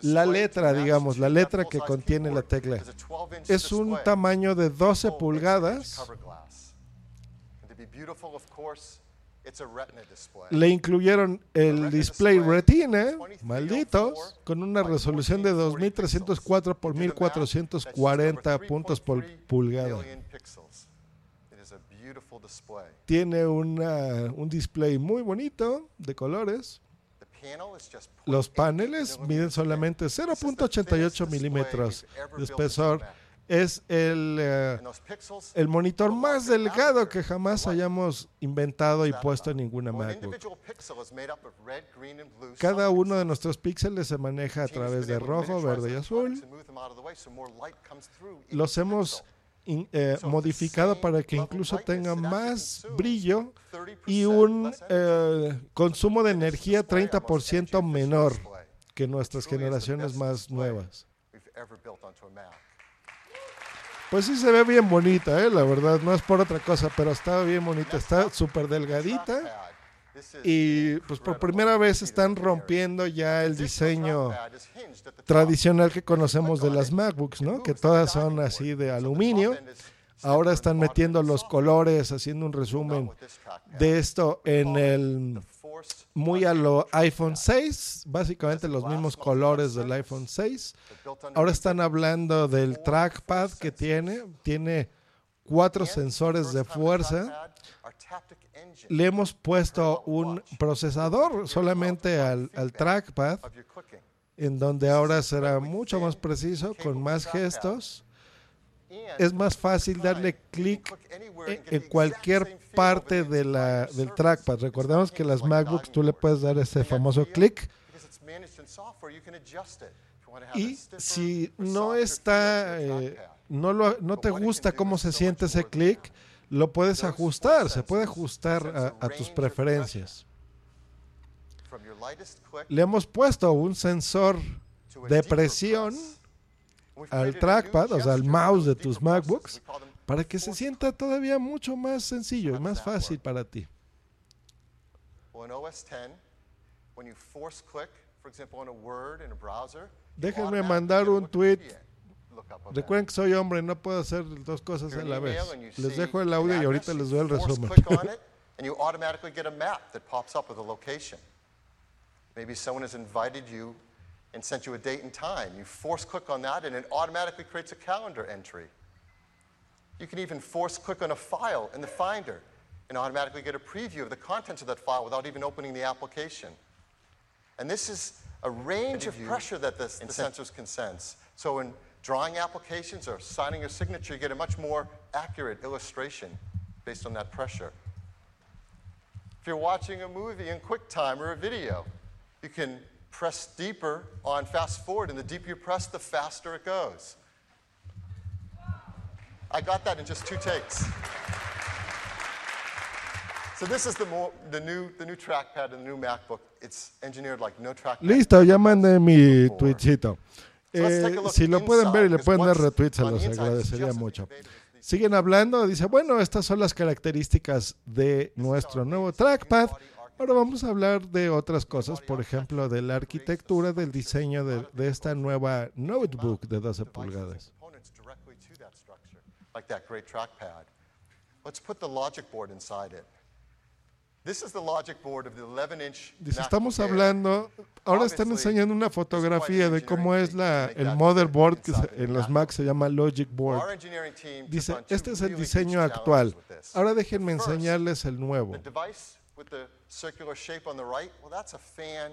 la letra, digamos, la letra que contiene la tecla. Es un tamaño de 12 pulgadas le incluyeron el display retina, malditos, con una resolución de 2304 por 1440 puntos por pulgada. Tiene una, un display muy bonito de colores. Los paneles miden solamente 0.88 milímetros de espesor es el, eh, el monitor más delgado que jamás hayamos inventado y puesto en ninguna MacBook. Cada uno de nuestros píxeles se maneja a través de rojo, verde y azul. Los hemos eh, modificado para que incluso tenga más brillo y un eh, consumo de energía 30% menor que nuestras generaciones más nuevas. Pues sí se ve bien bonita, ¿eh? la verdad, no es por otra cosa, pero está bien bonita, está súper delgadita. Y pues por primera vez están rompiendo ya el diseño tradicional que conocemos de las MacBooks, ¿no? Que todas son así de aluminio. Ahora están metiendo los colores, haciendo un resumen de esto en el muy a lo iPhone 6, básicamente los mismos colores del iPhone 6. Ahora están hablando del trackpad que tiene, tiene cuatro sensores de fuerza. Le hemos puesto un procesador solamente al, al trackpad, en donde ahora será mucho más preciso, con más gestos es más fácil darle clic en, cualquier parte de la, del trackpad. Recordemos que las MacBooks tú le puedes dar ese famoso clic. Y si no está, eh, no, lo, no te gusta cómo se siente ese clic, lo puedes ajustar, se puede ajustar a, a tus preferencias. Le hemos puesto un sensor de presión al trackpad, o sea, al mouse de tus MacBooks, para que se sienta todavía mucho más sencillo, más fácil para ti. Déjenme mandar un tweet. Recuerden que soy hombre, no puedo hacer dos cosas a la vez. Les dejo el audio y ahorita les doy el resumen. Maybe someone has invited you and sent you a date and time. You force click on that, and it automatically creates a calendar entry. You can even force click on a file in the Finder and automatically get a preview of the contents of that file without even opening the application. And this is a range of pressure that the, the sensors can sense. So in drawing applications or signing your signature, you get a much more accurate illustration based on that pressure. If you're watching a movie in QuickTime or a video, you can press deeper on fast forward, and the deeper you press, the faster it goes. I got that in just two takes. So this is the, mo- the new the new trackpad and the new MacBook. It's engineered like no trackpad. Listo, ya mandé mi Eh, si lo pueden ver y le pueden dar because retweet, se los agradecería mucho. Siguen hablando, dice, bueno, estas son las características de nuestro nuevo trackpad. Ahora vamos a hablar de otras cosas, por ejemplo, de la arquitectura del diseño de, de esta nueva notebook de 12 devices and pulgadas. like that great trackpad. Let's put the logic board inside it. This is the logic board of the 11-inch Dice, estamos hablando, ahora están enseñando una fotografía de cómo es la, el motherboard que se- en los. Macs se llama Logic Board. Dice, este es el diseño actual. Ahora déjenme enseñarles el nuevo. The device with the circular shape on the right, well, that's a fan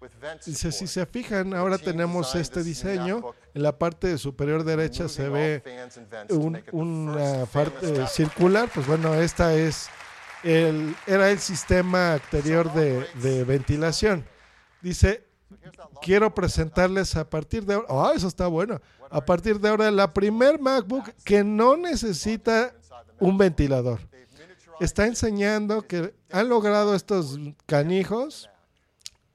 with vent Dice, si se fijan, ahora tenemos este diseño. En la parte superior derecha se ve un- una parte fanless circular. Pues bueno, esta es el, era el sistema anterior de, de ventilación. Dice, quiero presentarles a partir de ahora, ah, eso está bueno, a partir de ahora la primer MacBook que no necesita un ventilador. Está enseñando que han logrado estos canijos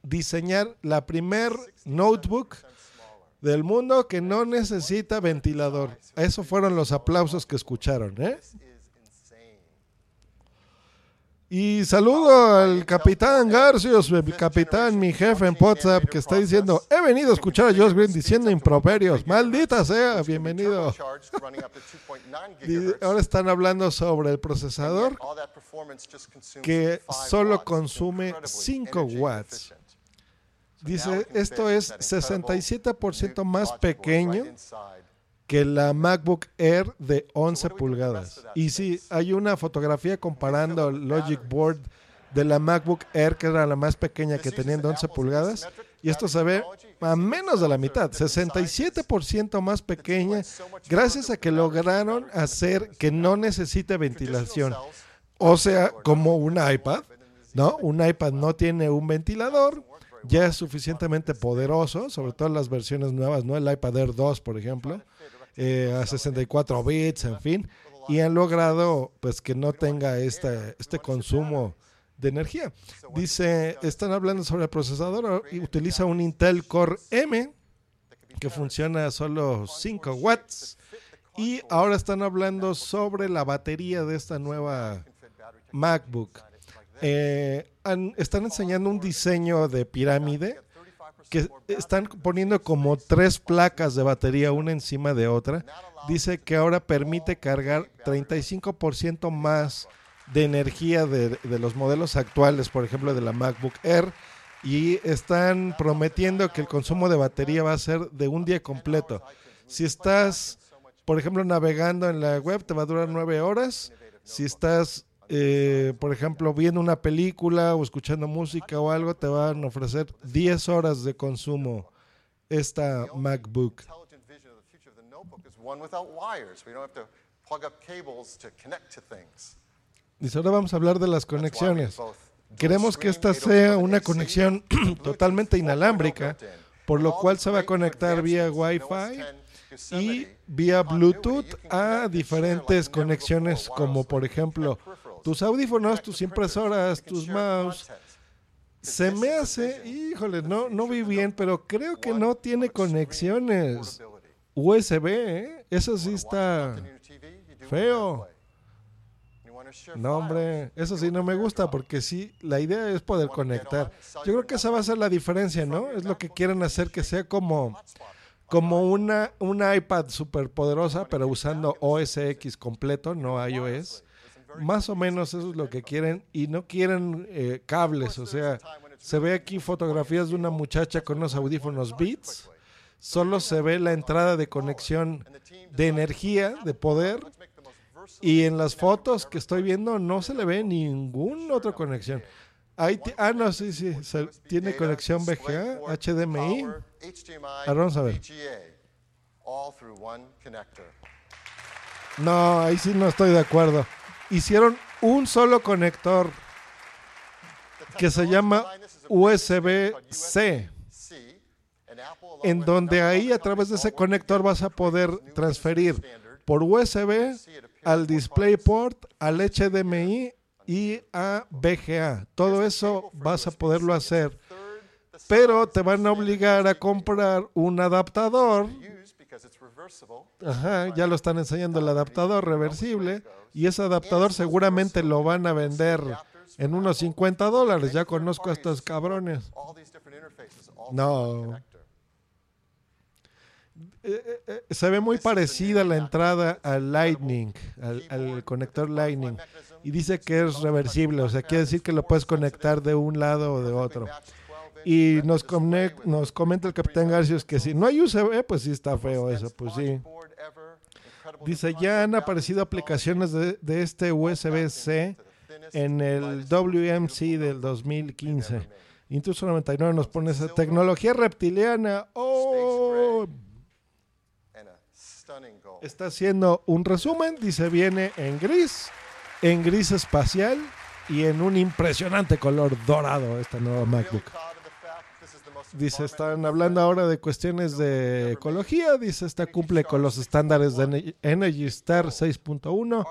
diseñar la primer notebook del mundo que no necesita ventilador. Esos fueron los aplausos que escucharon, ¿eh? Y saludo al capitán Garcios, mi capitán, mi jefe en WhatsApp, que está diciendo, he venido a escuchar a Josh Green diciendo improperios. Maldita sea, bienvenido. Turbocharged, running up to 2.9 Y ahora están hablando sobre el procesador que solo consume Incredibly 5 energy watts. Dice, esto es 67% más pequeño. Que la MacBook Air de 11 pulgadas. Y sí, hay una fotografía comparando el Logic Board de la MacBook Air, que era la más pequeña que tenían de 11 pulgadas, y esto se ve a menos de la mitad, 67% más pequeña, gracias a que lograron hacer que no necesite ventilación. O sea, como un iPad, ¿no? Un iPad no tiene un ventilador, ya es suficientemente poderoso, sobre todo las versiones nuevas, ¿no? El iPad Air 2, por ejemplo, eh, a 64 bits, en fin, y han logrado pues que no tenga este, este consumo de energía. Dice, están hablando sobre el procesador, y utiliza un Intel Core M que funciona a solo 5 watts. Y ahora están hablando sobre la batería de esta nueva MacBook. Eh, están enseñando un diseño de pirámide que están poniendo como tres placas de batería una encima de otra. Dice que ahora permite cargar 35% más de energía de, de los modelos actuales, por ejemplo, de la MacBook Air. Y están prometiendo que el consumo de batería va a ser de un día completo. Si estás, por ejemplo, navegando en la web, te va a durar nueve horas. Si estás, eh, por ejemplo, viendo una película o escuchando música o algo, te van a ofrecer 10 horas de consumo esta MacBook. Dice, ahora vamos a hablar de las conexiones. Queremos que esta sea una 802.AC, conexión totalmente 4.0 inalámbrica, por lo cual se va a conectar vía Wi-Fi OS 10, y vía Bluetooth a diferentes conexiones como por ejemplo tus audífonos, tus impresoras, tus mouse. Se me hace, híjole, no, no vi bien, pero creo que no tiene conexiones. USB, ¿eh? Eso sí está feo. No, hombre, eso sí no me gusta porque sí, la idea es poder conectar. Yo creo que esa va a ser la diferencia, ¿no? Es lo que quieren hacer que sea como, como una, una iPad súper poderosa, pero usando OS X completo, no iOS. Más o menos eso es lo que quieren y no quieren eh, cables, o sea, se ve aquí fotografías de una muchacha con unos audífonos Beats, solo se ve la entrada de conexión de energía, de poder, y en las fotos que estoy viendo no se le ve ninguna otra conexión. Ah, no, sí, sí, se- tiene conexión VGA, HDMI. Ahora vamos a ver. No, ahí sí no estoy de acuerdo. Hicieron un solo conector que se llama USB-C, en donde ahí a través de ese conector vas a poder transferir por USB al DisplayPort, al HDMI y a VGA. Todo eso vas a poderlo hacer, pero te van a obligar a comprar un adaptador. Ajá, ya lo están enseñando el adaptador reversible y ese adaptador seguramente lo van a vender en unos 50 dólares. Ya conozco a estos cabrones. No. Eh, eh, eh, se ve muy parecida la entrada al Lightning, al, al, conector Lightning, y dice que es reversible, o sea, quiere decir que lo puedes conectar de un lado o de otro. Y nos, nos comenta el capitán Garcios que si no hay USB, pues sí está feo eso, pues sí. Dice, ya han aparecido aplicaciones de, de este USB-C en el WMC del 2015. Intruso 99 nos pone esa tecnología reptiliana. ¡Oh! Está haciendo un resumen, dice viene en gris, en gris espacial y en un impresionante color dorado esta nueva MacBook. Dice, están hablando ahora de cuestiones de ecología, dice, esta cumple con los estándares de Energy Star 6.1.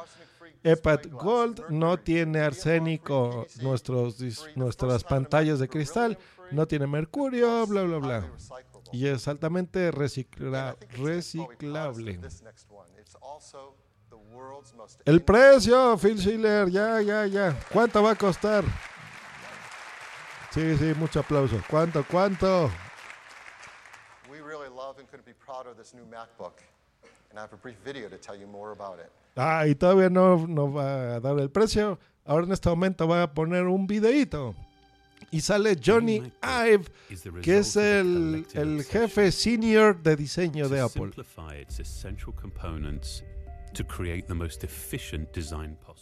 iPad Gold no tiene arsénico, nuestros, nuestras pantallas de cristal, no tiene mercurio, bla, bla, bla y es altamente recicla reciclable. El precio, Phil Schiller, ya, ya, ya. ¿Cuánto va a costar? Sí, sí, mucho aplauso. ¿Cuánto, cuánto? Ah, y todavía no, no va a dar el precio. Ahora en este momento va a poner un videíto y sale Johnny Ive, que es el, el jefe senior de diseño de Apple.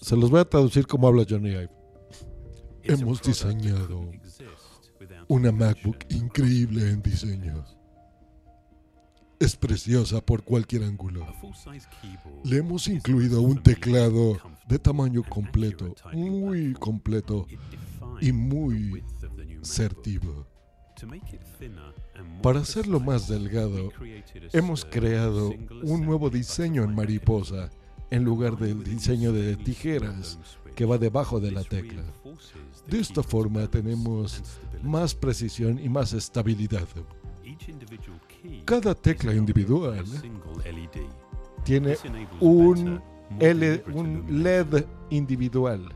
Se los voy a traducir como habla Johnny Ive. Hemos diseñado una MacBook increíble en diseño. Es preciosa por cualquier ángulo. Le hemos incluido un teclado de tamaño completo, muy completo y muy sertivo. Para hacerlo más delgado, hemos creado un nuevo diseño en mariposa en lugar del diseño de tijeras que va debajo de la tecla. De esta forma tenemos más precisión y más estabilidad. Cada tecla individual tiene un, un LED individual,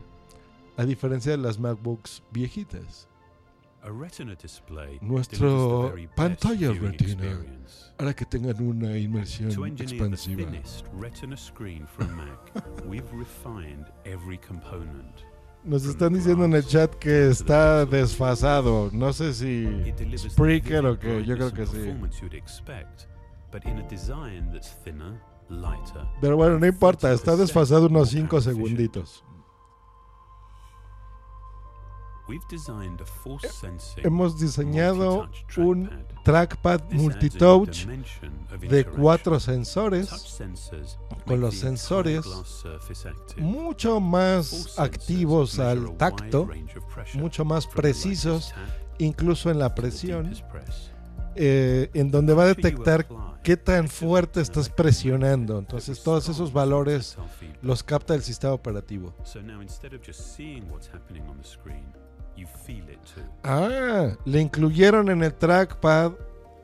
a diferencia de las MacBooks viejitas. Nuestro pantalla retina hará que tengan una inmersión expansiva. Nos están diciendo en el chat que está desfasado. No sé si Spreaker o que yo creo que sí. Pero bueno, no importa, está desfasado unos 5 segunditos. Hemos diseñado un trackpad multitouch de cuatro sensores, con los sensores mucho más activos al tacto, mucho más precisos, incluso en la presión, eh, en donde va a detectar qué tan fuerte estás presionando. Entonces todos esos valores los capta el sistema operativo. Ah, le incluyeron en el trackpad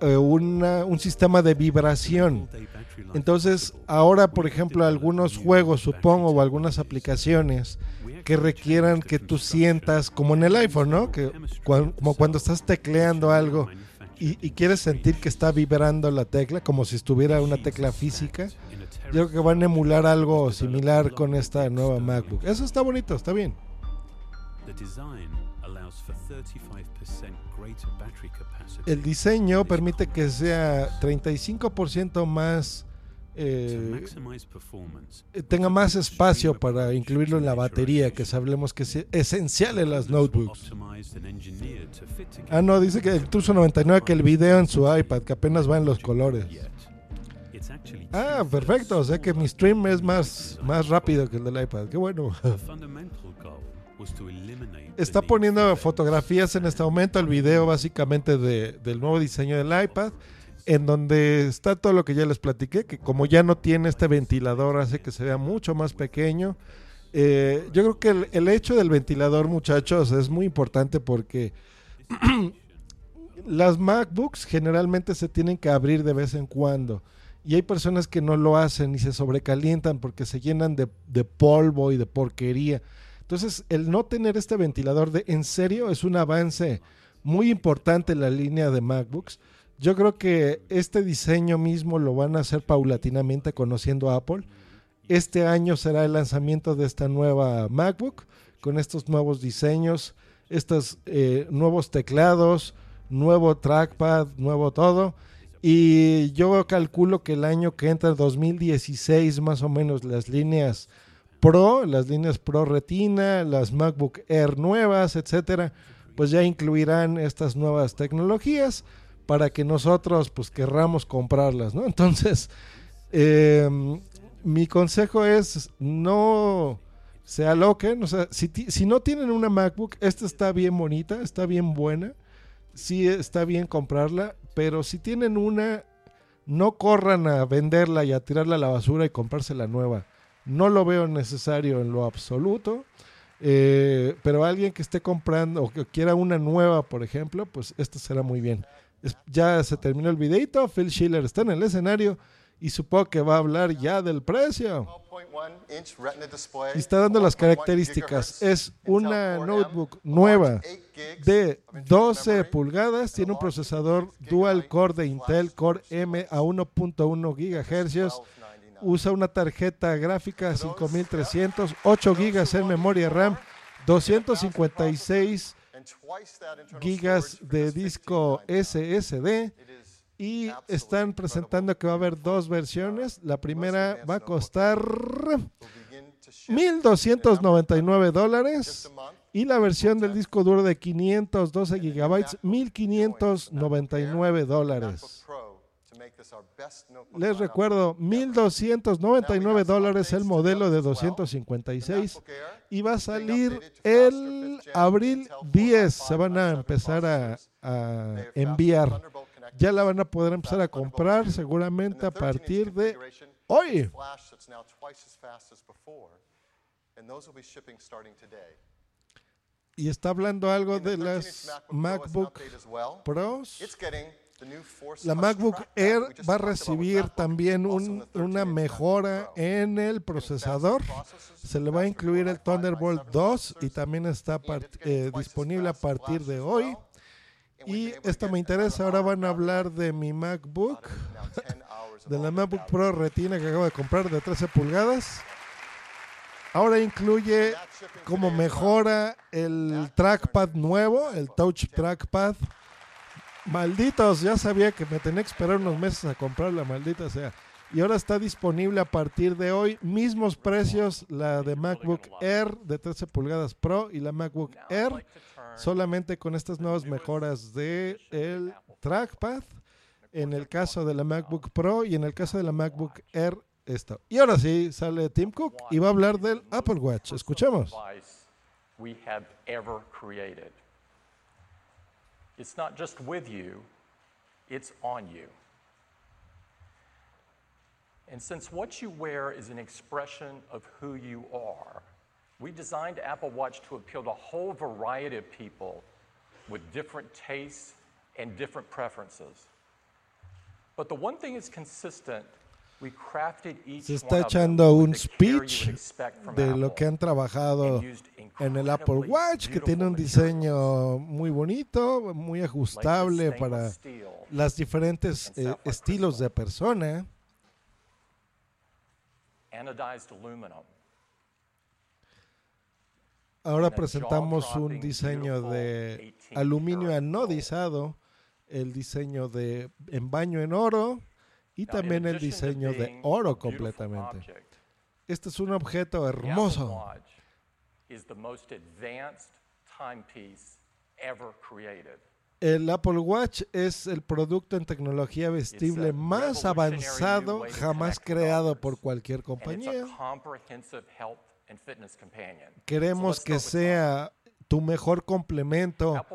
eh, un sistema de vibración. Entonces, ahora, por ejemplo, algunos juegos, supongo, o algunas aplicaciones que requieran que tú sientas, como en el iPhone, ¿no? Que como cuando estás tecleando algo y, y, quieres sentir que está vibrando la tecla, como si estuviera una tecla física. Yo creo que van a emular algo similar con esta nueva MacBook. Eso está bonito, está bien. El diseño permite que sea 35% más eh, tenga más espacio para incluirlo en la batería, que sabemos que es esencial en las notebooks. Ah, no, dice que el Tuso 99 que el video en su iPad, que apenas va en los colores. Ah, perfecto, o sea que mi stream es más, más rápido que el del iPad, qué bueno. Está poniendo fotografías en este momento, el video básicamente de, del nuevo diseño del iPad, en donde está todo lo que ya les platiqué, que como ya no tiene este ventilador hace que se vea mucho más pequeño. Eh, yo creo que el, el hecho del ventilador, muchachos, es muy importante porque las MacBooks generalmente se tienen que abrir de vez en cuando. Y hay personas que no lo hacen y se sobrecalientan porque se llenan de, de polvo y de porquería. Entonces, el no tener este ventilador de en serio es un avance muy importante en la línea de MacBooks. Yo creo que este diseño mismo lo van a hacer paulatinamente conociendo Apple. Este año será el lanzamiento de esta nueva MacBook con estos nuevos diseños, estos eh, nuevos teclados, nuevo trackpad, nuevo todo. Y yo calculo que el año que entra, 2016, más o menos, las líneas Pro, las líneas Pro Retina, las MacBook Air nuevas, etcétera, pues ya incluirán estas nuevas tecnologías para que nosotros pues querramos comprarlas, ¿no? Entonces, eh, mi consejo es no se aloquen, o sea, si, si no tienen una MacBook, esta está bien bonita, está bien buena, sí está bien comprarla, pero si tienen una, no corran a venderla y a tirarla a la basura y comprarse la nueva. No lo veo necesario en lo absoluto. Eh, pero alguien que esté comprando o que quiera una nueva, por ejemplo, pues esta será muy bien. Es, ya se terminó el videito. Phil Schiller está en el escenario y supongo que va a hablar ya del precio. Y está dando las características. Es una notebook nueva de 12 pulgadas. Tiene un procesador dual core de Intel Core M a 1.1 GHz. Usa una tarjeta gráfica 5300, 8 GB en memoria RAM, 256 GB de disco SSD y están presentando que va a haber dos versiones. La primera va a costar 1.299 dólares. y la versión del disco duro de 512 gigabytes 1.599 dólares. Les recuerdo, 1.299 dólares el modelo de 256 y va a salir el abril 10. Se van a empezar a, a enviar. Ya la van a poder empezar a comprar seguramente a partir de hoy. Y está hablando algo de las MacBook Pros. La MacBook Air va a recibir también un, una mejora en el procesador. Se le va a incluir el Thunderbolt 2 y también está eh, disponible a partir de hoy. Y esto me interesa, ahora van a hablar de mi MacBook, de la MacBook Pro Retina que acabo de comprar de 13 pulgadas. Ahora incluye como mejora el trackpad nuevo, el Touch Trackpad. Malditos, ya sabía que me tenía que esperar unos meses a comprar la maldita sea. Y ahora está disponible a partir de hoy, mismos precios, la de MacBook Air de 13 pulgadas Pro y la MacBook Air solamente con estas nuevas mejoras de el trackpad en el caso de la MacBook Pro y en el caso de la MacBook Air esto. Y ahora sí sale Tim Cook y va a hablar del Apple Watch. Escuchemos. It's not just with you, it's on you. And since what you wear is an expression of who you are, we designed Apple Watch to appeal to a whole variety of people with different tastes and different preferences. But the one thing is consistent se está echando un speech de lo que han trabajado en el Apple Watch, que tiene un diseño muy bonito, muy ajustable para los diferentes eh, estilos de persona. Ahora presentamos un diseño de aluminio anodizado, el diseño de en baño en oro y también el diseño de oro completamente. Este es un objeto hermoso. El Apple Watch es el producto en tecnología vestible más avanzado jamás creado por cualquier compañía. Queremos que sea tu mejor complemento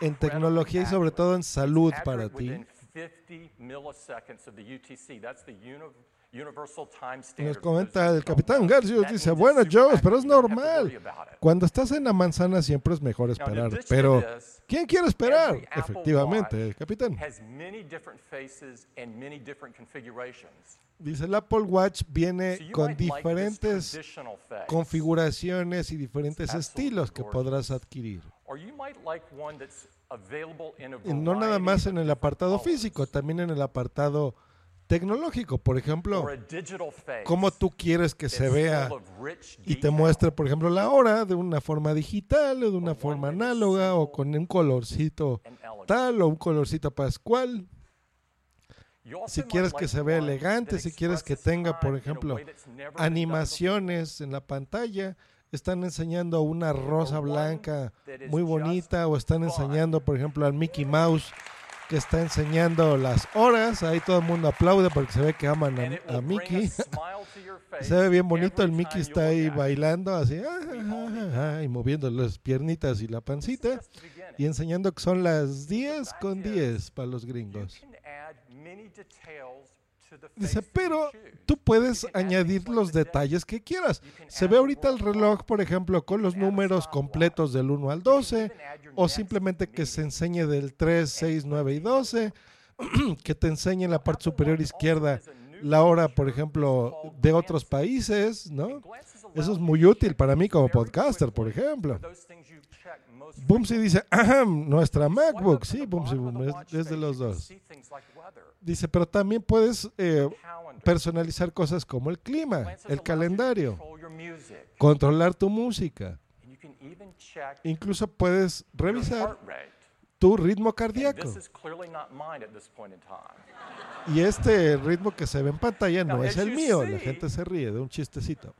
en tecnología y sobre todo en salud para ti. Universal Time Nos comenta el capitán Garcius, dice, bueno, Joe, pero es normal. Cuando estás en la manzana siempre es mejor esperar. Pero, ¿quién quiere esperar? Efectivamente, capitán. Different configurations. Dice, el Apple Watch viene con diferentes configuraciones y diferentes estilos que podrás adquirir. Y no nada más en el apartado físico, también en el apartado tecnológico. Por ejemplo, cómo tú quieres que se vea y te muestre, por ejemplo, la hora de una forma digital o de una forma análoga o con un colorcito tal o un colorcito pascual. Si quieres que se vea elegante, si quieres que tenga, por ejemplo, animaciones en la pantalla, están enseñando una rosa blanca muy bonita o están enseñando, por ejemplo, al Mickey Mouse que está enseñando las horas, ahí todo el mundo aplaude porque se ve que aman a, a Mickey. Se ve bien bonito, el Mickey está ahí bailando así, ah, ah, ah, y moviendo las piernitas y la pancita y enseñando que son las 10 con 10 para los gringos. Dice, pero tú puedes añadir los detalles que quieras. Se ve ahorita el reloj, por ejemplo, con los números completos del 1 al 12, o simplemente que se enseñe del 3, 6, 9 y 12, que te enseñe en la parte superior izquierda la hora, por ejemplo, de otros países, ¿no? Eso es muy útil para mí como podcaster, por ejemplo. Bumsy dice, "Ahem, nuestra MacBook, sí, Bumsy, Boom, es, es de los dos. Dice, pero también puedes eh, personalizar cosas como el clima, el calendario, controlar tu música. Incluso puedes revisar tu ritmo cardíaco. Y este ritmo que se ve en pantalla no es el mío. La gente se ríe de un chistecito.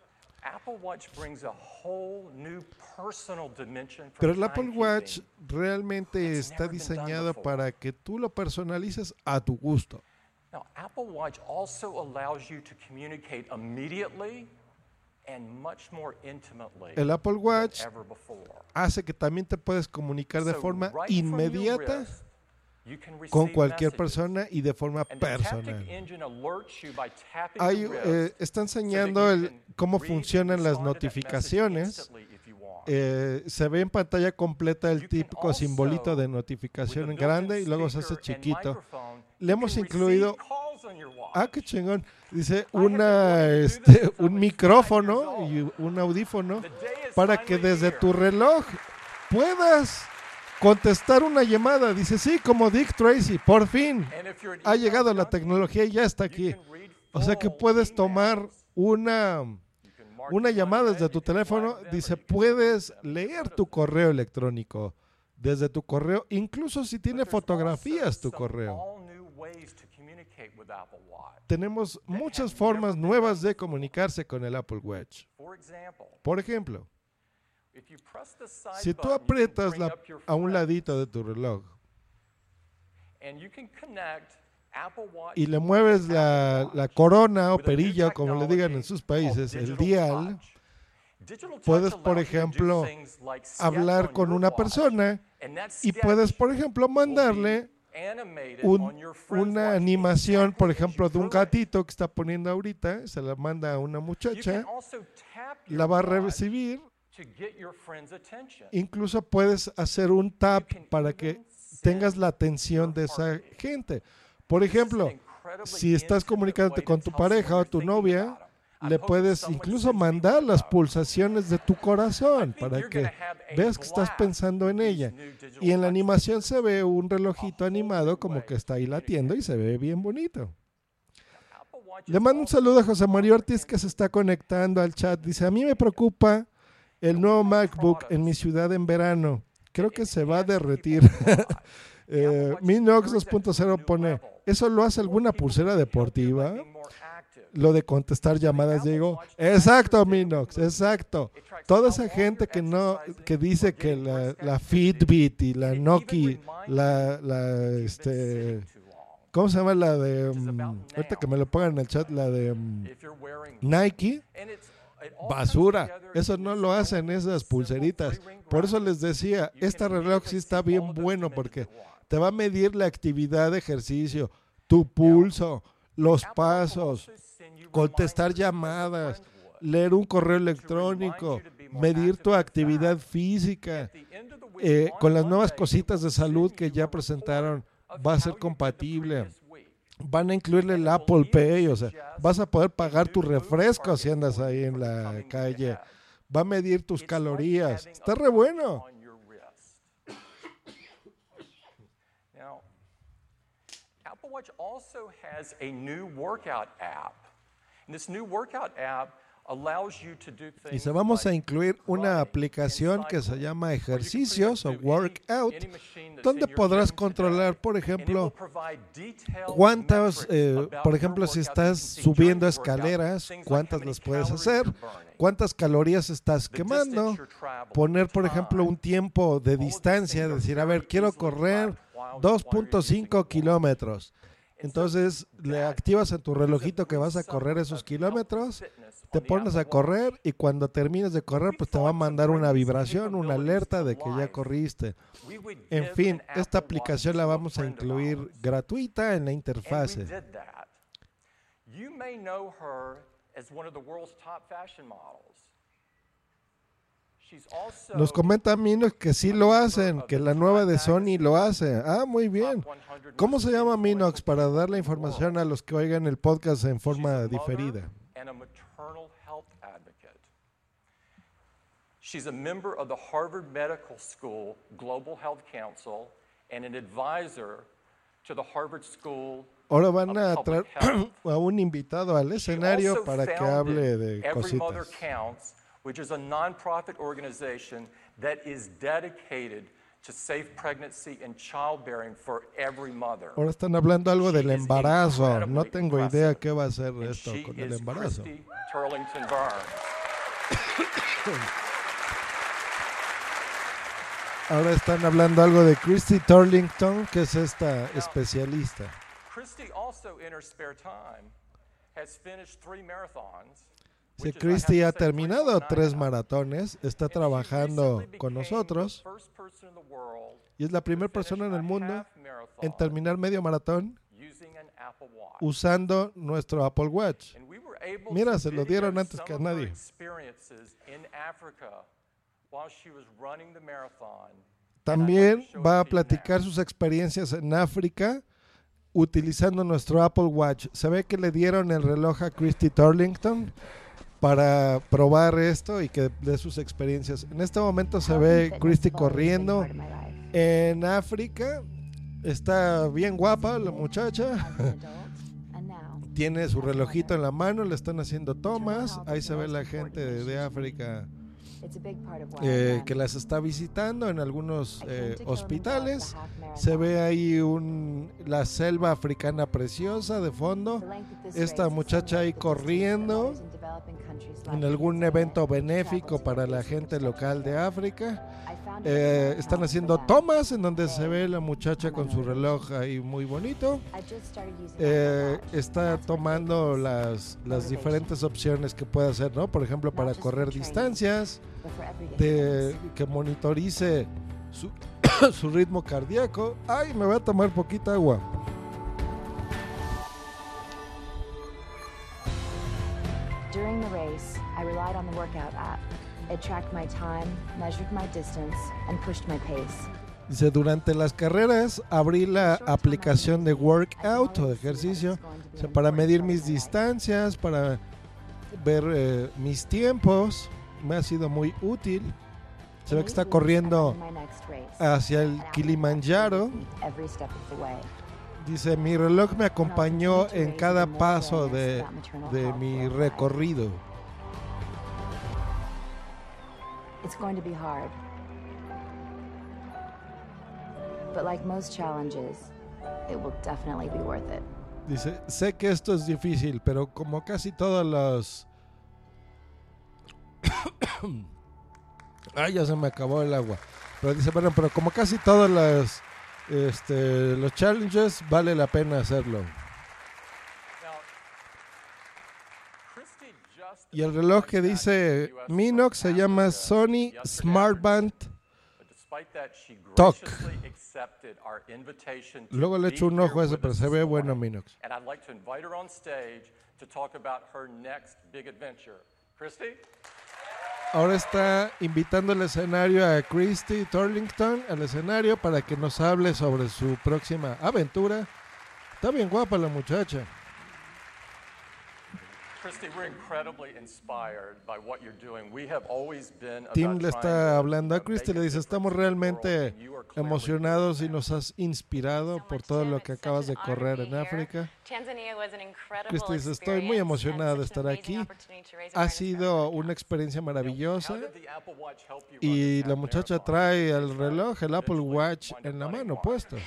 Pero el Apple. Watch realmente está diseñado para que tú lo personalices a tu gusto. Now, Apple Watch also allows you to communicate immediately and much more intimately El Apple Watch hace que también te puedes comunicar de forma inmediata con cualquier persona y de forma personal. Hay, eh, está enseñando el, cómo funcionan las notificaciones. Eh, se ve en pantalla completa el típico simbolito de notificación grande y luego se hace chiquito. Le hemos incluido, ah, qué chingón, dice una, este, un micrófono y un audífono para que desde tu reloj puedas contestar una llamada. Dice, sí, como Dick Tracy, por fin ha llegado la tecnología y ya está aquí. O sea que puedes tomar una, una llamada desde tu teléfono. Dice, puedes leer tu correo electrónico desde tu correo, incluso si tiene fotografías tu correo. Tenemos muchas formas nuevas de comunicarse con el Apple Watch. Por ejemplo, if you press the side si tú aprietas la- a un ladito de tu reloj. Y le mueves la, la corona o perilla, como le digan en sus países, el dial, puedes, por ejemplo, hablar on con una persona y puedes, por ejemplo, mandarle un- una animación, por ejemplo, de un gatito que está poniendo ahorita, se la manda a una muchacha, la va a recibir, to get your friend's attention. incluso puedes hacer un tap para que tengas la atención de esa gente. Por ejemplo, si estás comunicándote con tu pareja o tu novia, le puedes incluso mandar las pulsaciones de tu corazón para que veas que estás pensando en ella. Y en la animación se ve un relojito animado como que está ahí latiendo y se ve bien bonito. Le mando un saludo a José María Ortiz que se está conectando al chat. Dice, a mí me preocupa el nuevo MacBook en mi ciudad en verano. Creo que se va a derretir. eh, Minox 2.0 pone, ¿eso lo hace alguna pulsera deportiva? Lo de contestar llamadas, digo, exacto, Minox, exacto. Toda esa gente que no, que dice que la, la Fitbit y la Nokia, la, este, ¿cómo se llama la de, mm, ahorita que me lo pongan en el chat, la de mm, Nike? Basura, eso no lo hacen esas pulseritas. Por eso les decía, este reloj sí está bien bueno porque te va a medir la actividad de ejercicio, tu pulso, los pasos, contestar llamadas, leer un correo electrónico, medir tu actividad física. Eh, con las nuevas cositas de salud que ya presentaron, va a ser compatible. Van a incluirle el Apple Pay, o sea, vas a poder pagar tu refresco si andas ahí en la calle. Va a medir tus calorías. Está re bueno. Apple Watch also has a new workout app. And this new workout app Y se vamos a incluir una aplicación que se llama ejercicios o workout, donde podrás controlar, por ejemplo, cuántas, eh, por ejemplo, si estás subiendo escaleras, cuántas las puedes hacer, cuántas calorías estás quemando, poner, por ejemplo, un tiempo de distancia, decir, a ver, quiero correr 2.5 kilómetros. Entonces le activas en tu relojito que vas a correr esos kilómetros, te pones a correr y cuando termines de correr pues te va a mandar una vibración, una alerta de que ya corriste. En fin, esta aplicación la vamos a incluir gratuita en la interfase. did that. You may know her as one of the world's top fashion models. She's also Nos comenta Minox que sí lo hacen, que la nueva de Sony lo hace. Ah, muy bien. ¿Cómo se llama Minox para dar la información a los que oigan el podcast en forma diferida? She's a member of the Harvard Medical School Global Health Council and an advisor to the Harvard School Ahora van a traer a un invitado al escenario para que hable de Every Mother cositas. Counts, which is a nonprofit organization that is dedicated to safe pregnancy and childbearing for every mother. Ahora están hablando algo del embarazo. No tengo idea qué va a hacer esto con el embarazo. Turlington Byrne. Ahora están hablando algo de Christy Turlington, que es esta especialista. Christy also in her spare time has finished three marathons. Si Christy ha terminado tres maratones, está trabajando con nosotros y es la primera persona en el mundo en terminar medio maratón using an Apple Watch. usando nuestro Apple Watch. Mira, se lo dieron antes que a nadie. También va a platicar sus experiencias en África utilizando nuestro Apple Watch. Se ve que le dieron el reloj a Christy Turlington para probar esto y que dé sus experiencias. En este momento se ve Christy corriendo en África. Está bien guapa la muchacha. Tiene su relojito en la mano, le están haciendo tomas. Ahí se ve la gente de, de África eh, que las está visitando en algunos eh, hospitales. Se ve ahí un, la selva africana preciosa de fondo. Esta muchacha ahí corriendo en algún evento benéfico para la gente local de África. Eh, están haciendo tomas en donde se ve la muchacha con su reloj ahí muy bonito. Eh, está tomando las, las diferentes opciones que puede hacer, ¿no? Por ejemplo, para correr distancias, de, que monitorice su, su ritmo cardíaco. Ay, me voy a tomar poquita agua. During the race, I relied on the workout app. It tracked my time, measured my distance, and pushed my pace. Dice, durante las carreras abrí la aplicación de workout o de ejercicio o sea, para medir mis distancias, para ver eh, mis tiempos. Me ha sido muy útil. Se ve que está corriendo hacia el Kilimanjaro. Dice, mi reloj me acompañó en cada paso de, de mi recorrido. It's going to be hard. But like most challenges, it will definitely be worth it. Dice, sé que esto es difícil, pero como casi todos los... Ay, ya se me acabó el agua. Pero dice, bueno, pero como casi todos los, este, los challenges, vale la pena hacerlo. Now, Christy just Y el reloj que dice Minox se llama Sony Smartband. Talk. Luego le echo un ojo a ese, pero se ve bueno. Minox. And I'd like to invite her on stage to talk about her next big adventure. Christy? Ahora está invitando al escenario a Christy Turlington al escenario para que nos hable sobre su próxima aventura. Está bien guapa la muchacha. Christy, we're incredibly inspired by what you're doing. We have always been Tim about le trying está to hablando a make Christy, a le dice, estamos realmente emocionados y nos has inspirado por todo lo que acabas de correr en África. Christy dice, estoy muy emocionada de estar aquí. Ha sido una experiencia maravillosa How did the Apple Watch help you run y la muchacha trae el reloj, el Apple Watch en la mano puesto.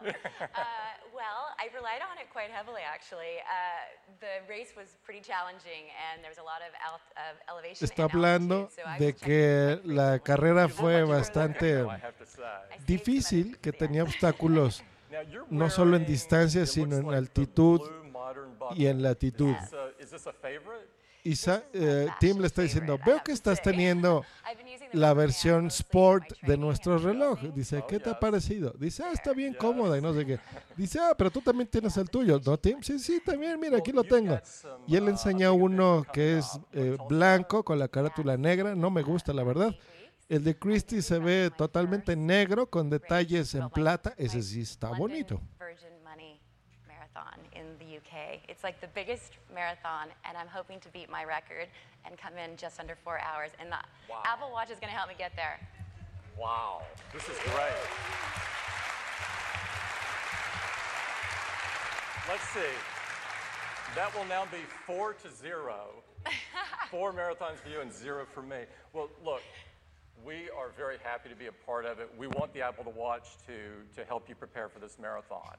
Well, I relied on it quite heavily, actually. Uh, the race was pretty challenging, and there was a lot of, elevation Está and hablando altitude, so I de que la carrera fue bastante difícil, que tenía obstáculos Now, you're no solo en distancia, sino en altitud y en latitud. Eh, Tim le está diciendo, veo que estás teniendo la versión Sport de nuestro reloj. Dice, ¿qué te ha parecido? Dice, ah, está bien cómoda y no sé qué. Dice, ah, pero tú también tienes el tuyo, ¿no, Tim? Sí, sí, también, mira, aquí lo tengo. Y él le enseña uno que es eh, blanco con la carátula negra, no me gusta, la verdad. El de Christie se ve totalmente negro con detalles en plata, ese sí está bonito. Marathon in the UK. It's like the biggest marathon, and I'm hoping to beat my record and come in just under four hours. And the Apple Watch is going to help me get there. Wow, this is great. Let's see. That will now be four to zero. Four marathons for you and zero for me. Well, look, we are very happy to be a part of it. We want the Apple to Watch to, to help you prepare for this marathon.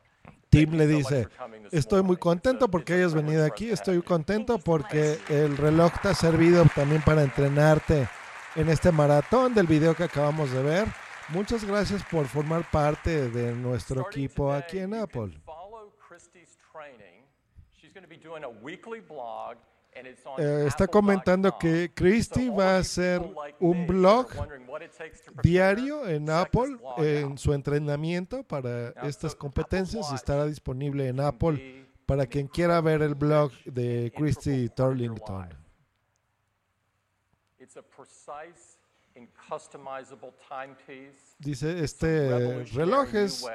Tim le dice, estoy muy contento porque hayas venido aquí, estoy contento porque el reloj te ha servido también para entrenarte en este maratón del video que acabamos de ver. Muchas gracias por formar parte de nuestro equipo aquí en Apple. Eh, está comentando que Christy va a hacer un blog diario en Apple en su entrenamiento para estas competencias y estará disponible en Apple para quien quiera ver el blog de Christy Turlington. It's a precise. Dice, este reloj es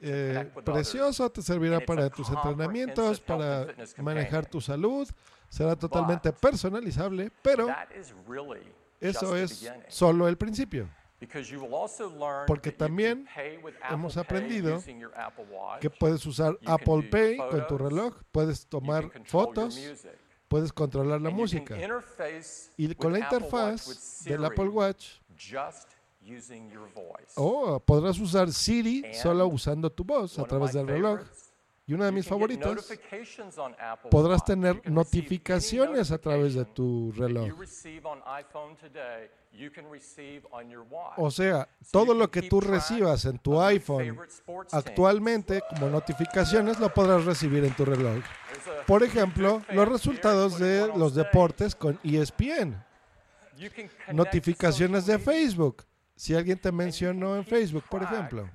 eh, precioso, te servirá para tus entrenamientos, para manejar tu salud, será totalmente personalizable, pero eso es solo el principio. Porque también hemos aprendido que puedes usar Apple Pay con tu reloj, puedes tomar fotos, puedes controlar la música. Y con la interfaz del Apple Watch, just using your voice. oh, podrás usar Siri solo usando tu voz a través del reloj. Y una de mis Apple podrás tener notificaciones a través de tu reloj. O sea, todo lo que tú recibas en tu iPhone actualmente como notificaciones lo podrás recibir en tu reloj. Por ejemplo, los resultados de los deportes con ESPN. Notificaciones de Facebook. Si alguien te mencionó en Facebook, por ejemplo.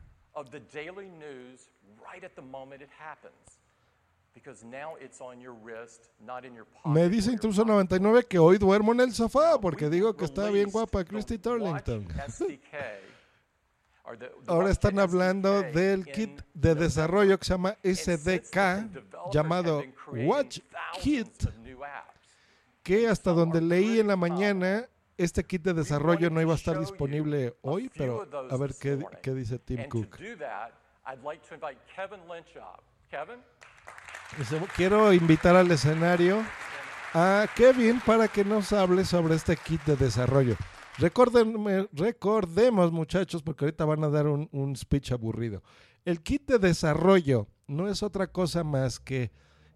Me dice Intruso 99 que hoy duermo en el sofá porque digo que está bien guapa Christy Turlington. Ahora están hablando del kit de desarrollo que se llama SDK, llamado have been creating Watch thousands Kit, of new apps. que hasta donde leí en la mañana, este kit de desarrollo no iba a estar disponible hoy, pero a ver qué, qué dice Tim Cook. Quiero invitar al escenario a Kevin para que nos hable sobre este kit de desarrollo. Recordemos, muchachos, porque ahorita van a dar un, un speech aburrido. El kit de desarrollo no es otra cosa más que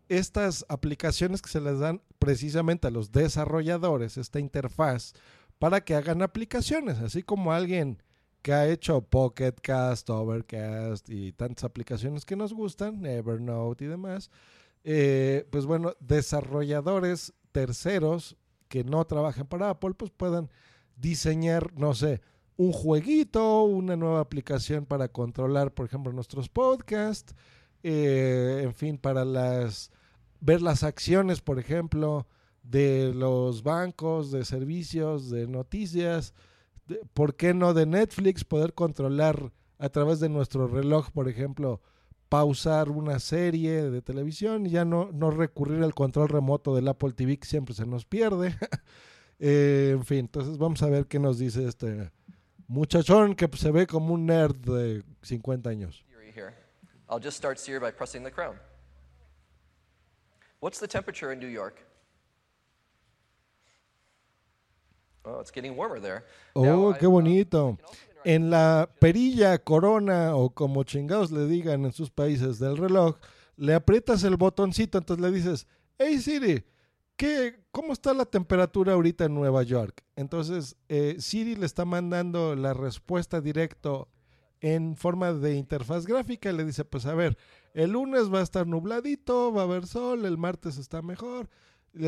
estas aplicaciones que se les dan precisamente a los desarrolladores, esta interfaz, para que hagan aplicaciones, así como alguien que ha hecho Pocket Cast, Overcast y tantas aplicaciones que nos gustan, Evernote y demás. eh, pues bueno, desarrolladores terceros que no trabajan para Apple, pues puedan diseñar, no sé, un jueguito, una nueva aplicación para controlar, por ejemplo, nuestros podcasts, eh, en fin, para las ver las acciones, por ejemplo, de los bancos, de servicios, de noticias, de- ¿por qué no de Netflix? Poder controlar a través de nuestro reloj, por ejemplo, pausar una serie de televisión y ya no, no recurrir al control remoto del Apple TV que siempre se nos pierde. Eh, en fin, entonces vamos a ver qué nos dice este muchachón que se ve como un nerd de 50 años. What's the temperature in New York? Oh, it's getting warmer there. Oh, qué bonito. En la perilla, corona o como chingados le digan en sus países del reloj, le aprietas el botoncito, entonces le dices, hey Siri, ¿qué, ¿cómo está la temperatura ahorita en Nueva York? Entonces eh, Siri le está mandando la respuesta directo en forma de interfaz gráfica y le dice, pues a ver, el lunes va a estar nubladito, va a haber sol, el martes está mejor.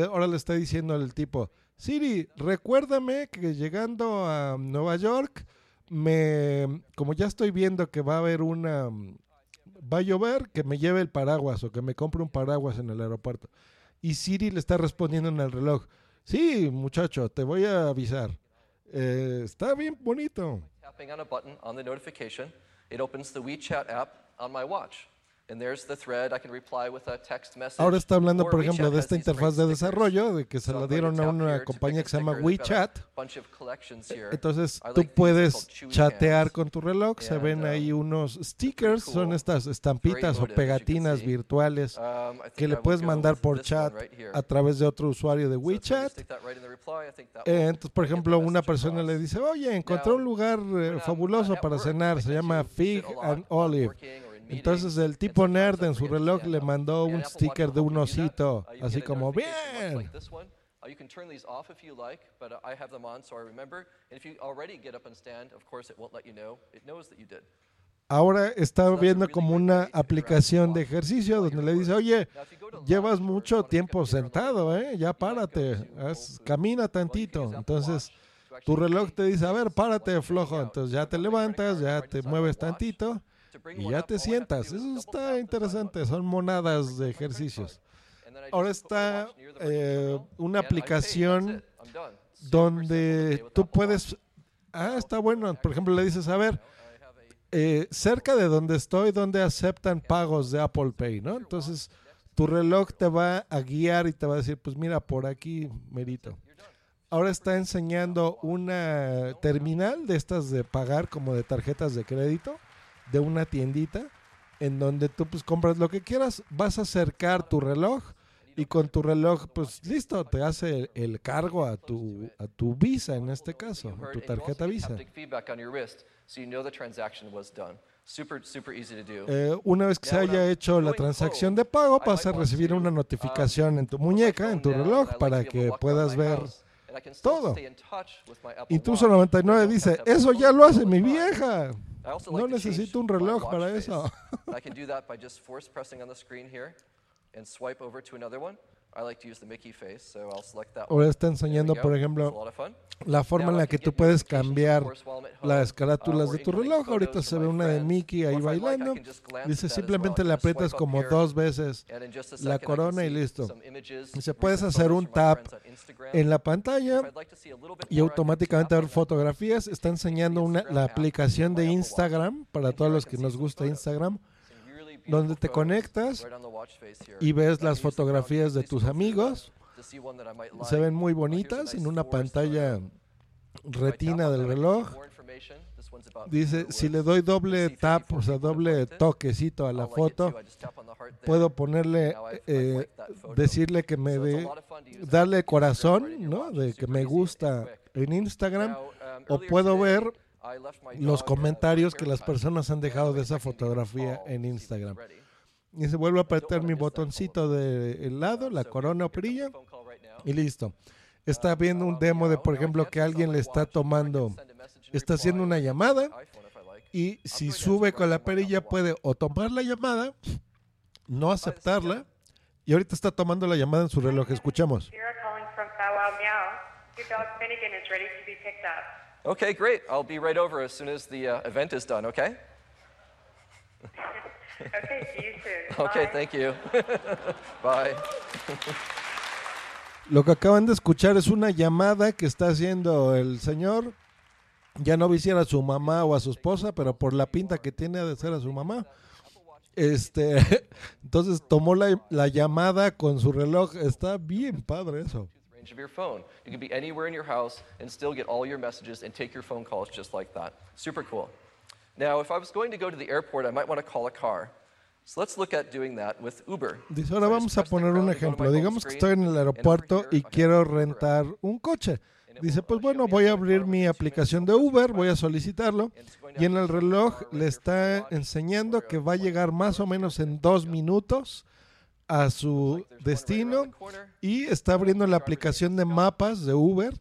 Ahora le está diciendo al tipo, Siri, recuérdame que llegando a Nueva York, me, como ya estoy viendo que va a haber una, va a llover, que me lleve el paraguas o que me compre un paraguas en el aeropuerto. Y Siri le está respondiendo en el reloj, sí, muchacho, te voy a avisar. Eh, está bien bonito. tapping on a button on the notification, it opens the WeChat app on my watch. And there's the thread. I can reply with a text message. Ahora está hablando, or por ejemplo, de esta interfaz de desarrollo, de que se la dieron a una compañía que se llama WeChat. Entonces tú puedes chatear con tu reloj, se ven um, ahí unos stickers, son estas estampitas o pegatinas virtuales Um, que le puedes mandar por chat a través de otro usuario de WeChat. Eh, entonces, por ejemplo, una persona le dice, oye, encontré un lugar eh, fabuloso para cenar, se llama Fig and Olive. Entonces el tipo nerd en su reloj le mandó un sticker de un osito, así como, bien. Uh, you can turn these off if you like, but uh, I have them on so I remember. And if you already get up and stand, of course it won't let you know. It knows that you did. Ahora está viendo como una aplicación de ejercicio donde le dice, oye, llevas mucho tiempo sentado, ¿eh? Ya párate, haz- camina tantito. Entonces tu reloj te dice, a ver, párate flojo. Entonces ya te levantas, ya te mueves tantito y ya te sientas. Eso está interesante, son monadas de ejercicios. Ahora está eh, una aplicación donde tú puedes... Ah, está bueno. Por ejemplo, le dices, a ver, eh, cerca de donde estoy, donde aceptan pagos de Apple Pay, ¿no? Entonces, tu reloj te va a guiar y te va a decir, pues mira, por aquí, merito. Ahora está enseñando una terminal de estas de pagar como de tarjetas de crédito de una tiendita en donde tú pues compras lo que quieras, vas a acercar tu reloj y con tu reloj pues listo, te hace el, cargo a tu a tu Visa en este caso, a tu tarjeta Visa. Super, super easy to do. Eh, una vez que se haya hecho la transacción de pago, vas a recibir una notificación en tu muñeca, en tu reloj, para que puedas ver todo. Incluso 99 dice, eso ya lo hace mi vieja. I No like to change necesito un reloj para eso. I can do that by just force pressing on the screen here and swipe over to another one. I like to use the Mickey face, so I'll select that Ahora está enseñando, por ejemplo, la forma en la que tú puedes cambiar las uh, carátulas or de tu reloj. Ahorita se ve una de. Mickey ahí bailando. Dice simplemente le aprietas como dos veces la corona y listo. Dice, puedes hacer un tap en la pantalla y automáticamente ver fotografías. Está enseñando una, la aplicación de Instagram para todos los que nos gusta Instagram, donde te conectas y ves las fotografías de tus amigos. Se ven muy bonitas en una pantalla retina del reloj. Dice, si le doy doble tap, 54 o sea, doble toquecito a la foto, puedo ponerle, eh, decirle que me dé, darle corazón, ¿no? De que me gusta en Instagram. Um, O puedo ver los uh, comentarios que las personas han dejado de esa fotografía en Instagram. Y se vuelve a apretar mi botoncito del lado, la corona o perilla, y listo. Está viendo un demo de, por ejemplo, que alguien le está tomando, está haciendo una llamada, y si sube con la perilla puede o tomar la llamada, no aceptarla, y ahorita está tomando la llamada en su reloj. Escuchamos. Your dog Finnegan is ready to be picked up. Okay, great. I'll be right over as soon as the uh, event is done, okay? Okay, see you soon. Okay, Bye. thank you. Bye. Lo que acaban de escuchar es una llamada que está haciendo el señor. Ya no visiera a su mamá o a su esposa, pero por la pinta que tiene de ser a su mamá. Este, entonces tomó la, la llamada con su reloj. Está bien padre eso. Range of your phone. You can be anywhere in your house and still get all your messages and take your phone calls just like that. Super cool. Now, if I was going to go to the airport, I might want to call a car. So let's look at doing that with Uber. Dice, ahora vamos a poner un ejemplo. Digamos que estoy en el aeropuerto y quiero rentar un coche. Dice, pues bueno, voy a abrir mi aplicación de Uber, voy a solicitarlo y en el reloj le está enseñando que va a llegar más o menos en dos minutos a su destino y está abriendo la aplicación de mapas de Uber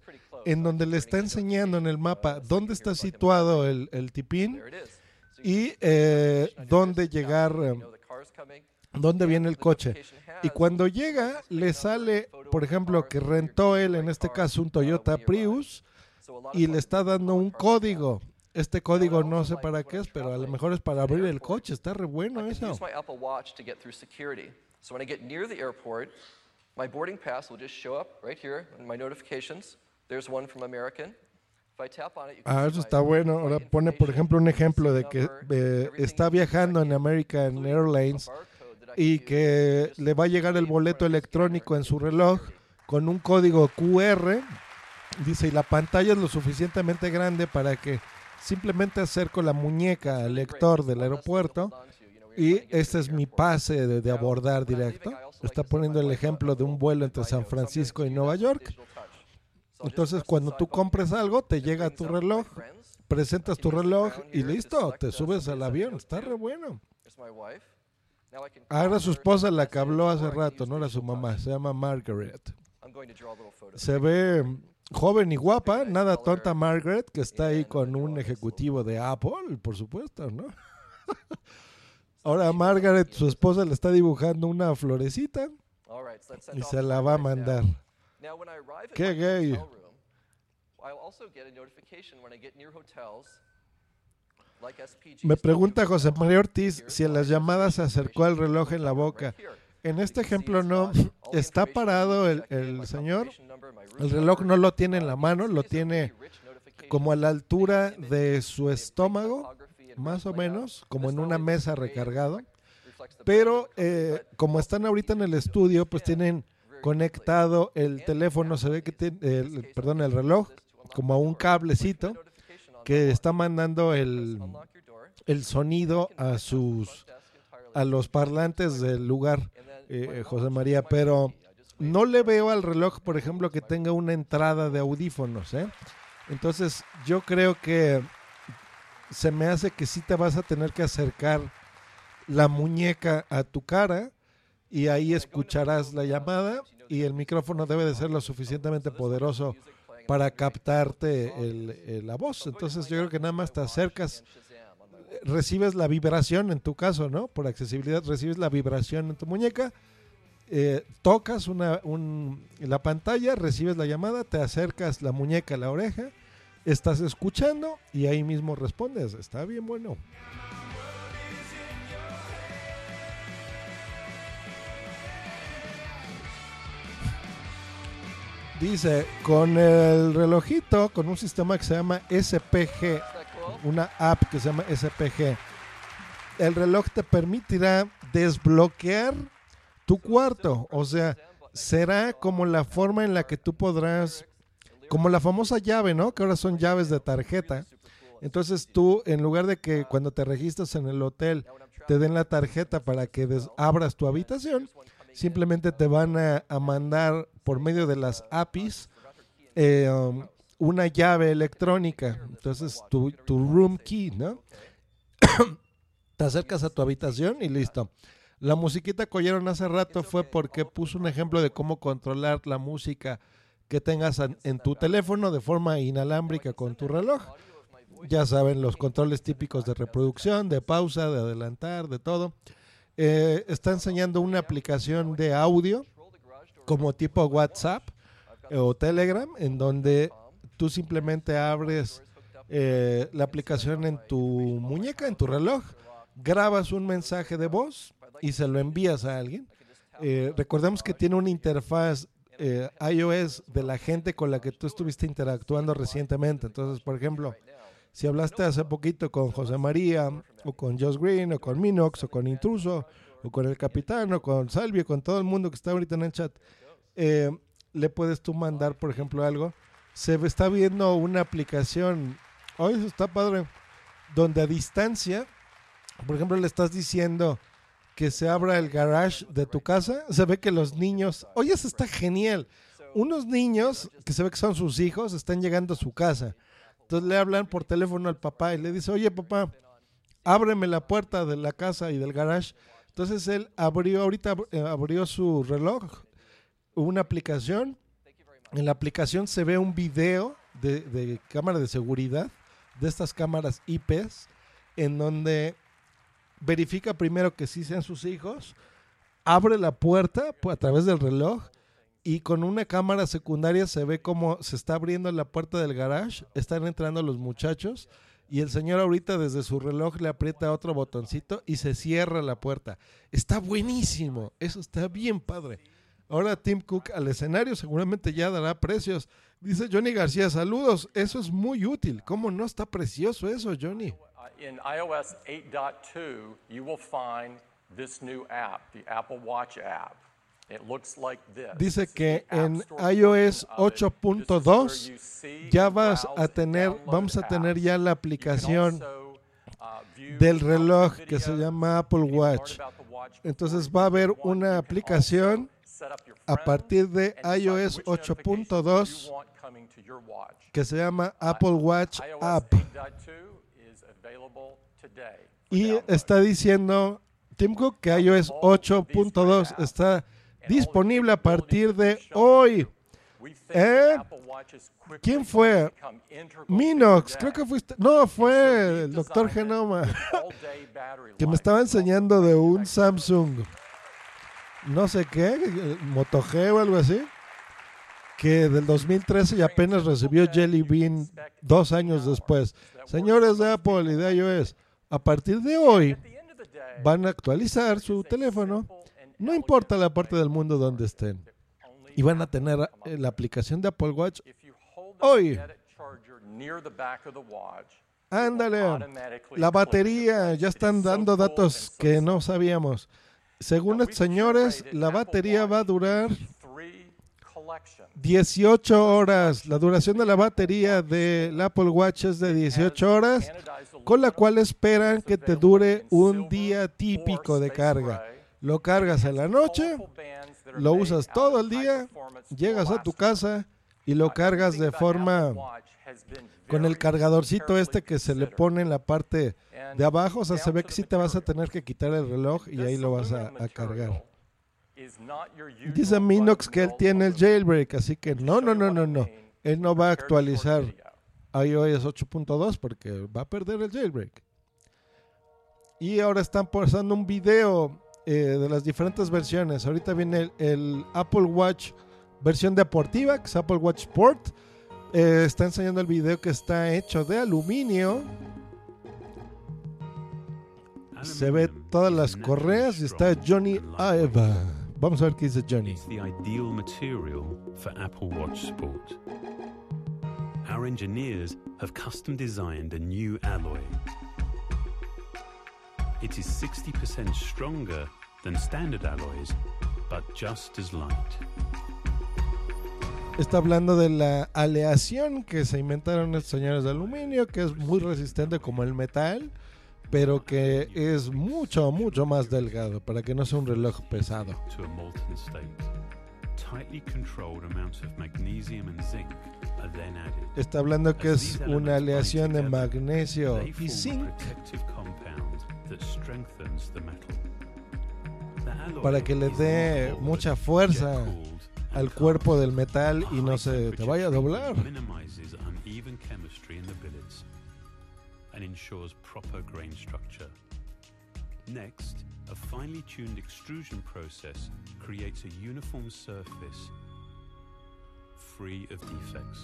en donde le está enseñando en el mapa dónde está situado el, el tipín y eh, dónde llegar, eh, dónde viene el coche. Y cuando llega, le sale, por ejemplo, que rentó él, en este caso, un Toyota Prius, y le está dando un código. Este código no sé para qué es, pero a lo mejor es para abrir el coche. Está re bueno eso. So when I get near the airport, my boarding pass will just show up right here in my notifications. There's one from American. If I tap on it, you can Ah, eso está bueno. Ahora pone, por ejemplo, un ejemplo de que eh, está viajando en American Airlines y que le va a llegar el boleto electrónico en su reloj con un código QR. Dice, y la pantalla es lo suficientemente grande para que simplemente acerco la muñeca al lector del aeropuerto y este es mi pase de, de abordar directo. Está poniendo el ejemplo de un vuelo entre San Francisco y Nueva York. Entonces, cuando tú compres algo, te llega a tu reloj, presentas tu reloj y listo, te subes al avión. Está re bueno. Ah, era su esposa la que habló hace rato, no era su mamá. Se llama Margaret. Se ve joven y guapa, nada tonta Margaret, que está ahí con un ejecutivo de Apple, por supuesto, ¿no? Ahora Margaret, su esposa, le está dibujando una florecita y se la va a mandar. Qué gay. hotel room, I'll also get a notification when I get near hotels like SPG. Me pregunta José María Ortiz si en las llamadas se acercó el reloj en la boca. En este ejemplo no, está parado el, el señor, el reloj no lo tiene en la mano, lo tiene como a la altura de su estómago, más o menos, como en una mesa recargado. Pero eh, como están ahorita en el estudio, pues tienen conectado el teléfono, se ve que tiene, el, perdón, el reloj, como a un cablecito que está mandando el, el sonido a sus a los parlantes del lugar, eh, José María, pero no le veo al reloj, por ejemplo, que tenga una entrada de audífonos, ¿eh? Entonces, yo creo que se me hace que sí te vas a tener que acercar la muñeca a tu cara y ahí escucharás la llamada y el micrófono debe de ser lo suficientemente poderoso para captarte el- la voz. Entonces yo creo que nada más te acercas, recibes la vibración en tu caso, ¿no? Por accesibilidad recibes la vibración en tu muñeca, eh, tocas una, un- la pantalla, recibes la llamada, te acercas la muñeca a la oreja, estás escuchando y ahí mismo respondes. Está bien bueno. Dice, con el relojito, con un sistema que se llama SPG, una app que se llama SPG, el reloj te permitirá desbloquear tu cuarto. O sea, será como la forma en la que tú podrás, como la famosa llave, ¿no? Que ahora son llaves de tarjeta. Entonces tú, en lugar de que cuando te registras en el hotel te den la tarjeta para que abras tu habitación, simplemente te van a, a mandar por medio de las APIs eh, um, una llave electrónica. Entonces tu, tu room key, ¿no? te acercas a tu habitación y listo. La musiquita que oyeron hace rato fue porque puso un ejemplo de cómo controlar la música que tengas en, tu teléfono de forma inalámbrica con tu reloj. Ya saben, los controles típicos de reproducción, de pausa, de adelantar, de todo. Eh, está enseñando una aplicación de audio como tipo WhatsApp eh, o Telegram, en donde tú simplemente abres eh, la aplicación en tu muñeca, en tu reloj, grabas un mensaje de voz y se lo envías a alguien. Recordemos que tiene una interfaz eh, iOS de la gente con la que tú estuviste interactuando recientemente. Entonces, por ejemplo, si hablaste hace poquito con José María, o con Josh Green, o con Minox, o con Intruso, o con el Capitán, o con Salvio, con todo el mundo que está ahorita en el chat, eh, le puedes tú mandar, por ejemplo, algo. Se está viendo una aplicación, hoy eso está padre, donde a distancia, por ejemplo, le estás diciendo que se abra el garage de tu casa, se ve que los niños, oye, eso está genial. Unos niños que se ve que son sus hijos están llegando a su casa. Entonces le hablan por teléfono al papá y le dice, oye papá, ábreme la puerta de la casa y del garage. Entonces él abrió, ahorita eh, abrió su reloj, una aplicación. En la aplicación se ve un video de, de cámara de seguridad, de estas cámaras IPs, en donde verifica primero que sí sean sus hijos, abre la puerta pues, a través del reloj y con una cámara secundaria se ve cómo se está abriendo la puerta del garage, están entrando los muchachos y el señor ahorita desde su reloj le aprieta otro botoncito y se cierra la puerta. Está buenísimo, eso está bien padre. Ahora Tim Cook al escenario seguramente ya dará precios. Dice Johnny García, saludos, eso es muy útil. ¿Cómo no está precioso eso, Johnny? In iOS 8.2, you will find this new app, the Apple Watch app. It looks like this. Dice que en iOS 8.2 ya vas a tener, vamos a tener ya la aplicación del reloj que se llama Apple Watch. Entonces va a haber una aplicación a partir de iOS 8.2 que se llama Apple Watch App. Y está diciendo Tim Cook que iOS 8.2 está disponible a partir de hoy. ¿Eh? ¿Quién fue? Minox, creo que fuiste. No, fue el doctor Genoma. que me estaba enseñando de un Samsung. No sé qué, Moto G o algo así. Que del 2013 y apenas recibió Jelly Bean dos años después. Señores de Apple y de iOS, a partir de hoy van a actualizar su teléfono, no importa la parte del mundo donde estén, y van a tener la aplicación de Apple Watch hoy. Ándale, la batería, ya están dando datos que no sabíamos. Según los señores, la batería va a durar 18 horas. La duración de la batería del Apple Watch es de 18 horas, con la cual esperan que te dure un día típico de carga. Lo cargas en la noche, lo usas todo el día, llegas a tu casa y lo cargas de forma con el cargadorcito este que se le pone en la parte de abajo. O sea, se ve que sí te vas a tener que quitar el reloj y ahí lo vas a, cargar. Dice Minox que él tiene el jailbreak, así que no, no, no, no, no. Él no va a actualizar iOS 8.2 porque va a perder el jailbreak. Y ahora están pasando un video eh, de las diferentes versiones. Ahorita viene el, Apple Watch versión deportiva, que es Apple Watch Sport. Eh, está enseñando el video que está hecho de aluminio. Se ve todas las correas y está Johnny Ive. Vamos a ver qué dice Johnny. It's the ideal material Apple Watch Sport. Our engineers have custom designed a new alloy. It is 60% stronger than standard alloys, but just as light. Está hablando de la aleación que se inventaron estos señores de aluminio, que es muy resistente como el metal, pero que es mucho, mucho más delgado para que no sea un reloj pesado. Está hablando que es una aleación de magnesio y zinc para que le dé mucha fuerza al cuerpo del metal y no se te vaya a doblar. Next, a finely tuned extrusion process creates a uniform surface free of defects.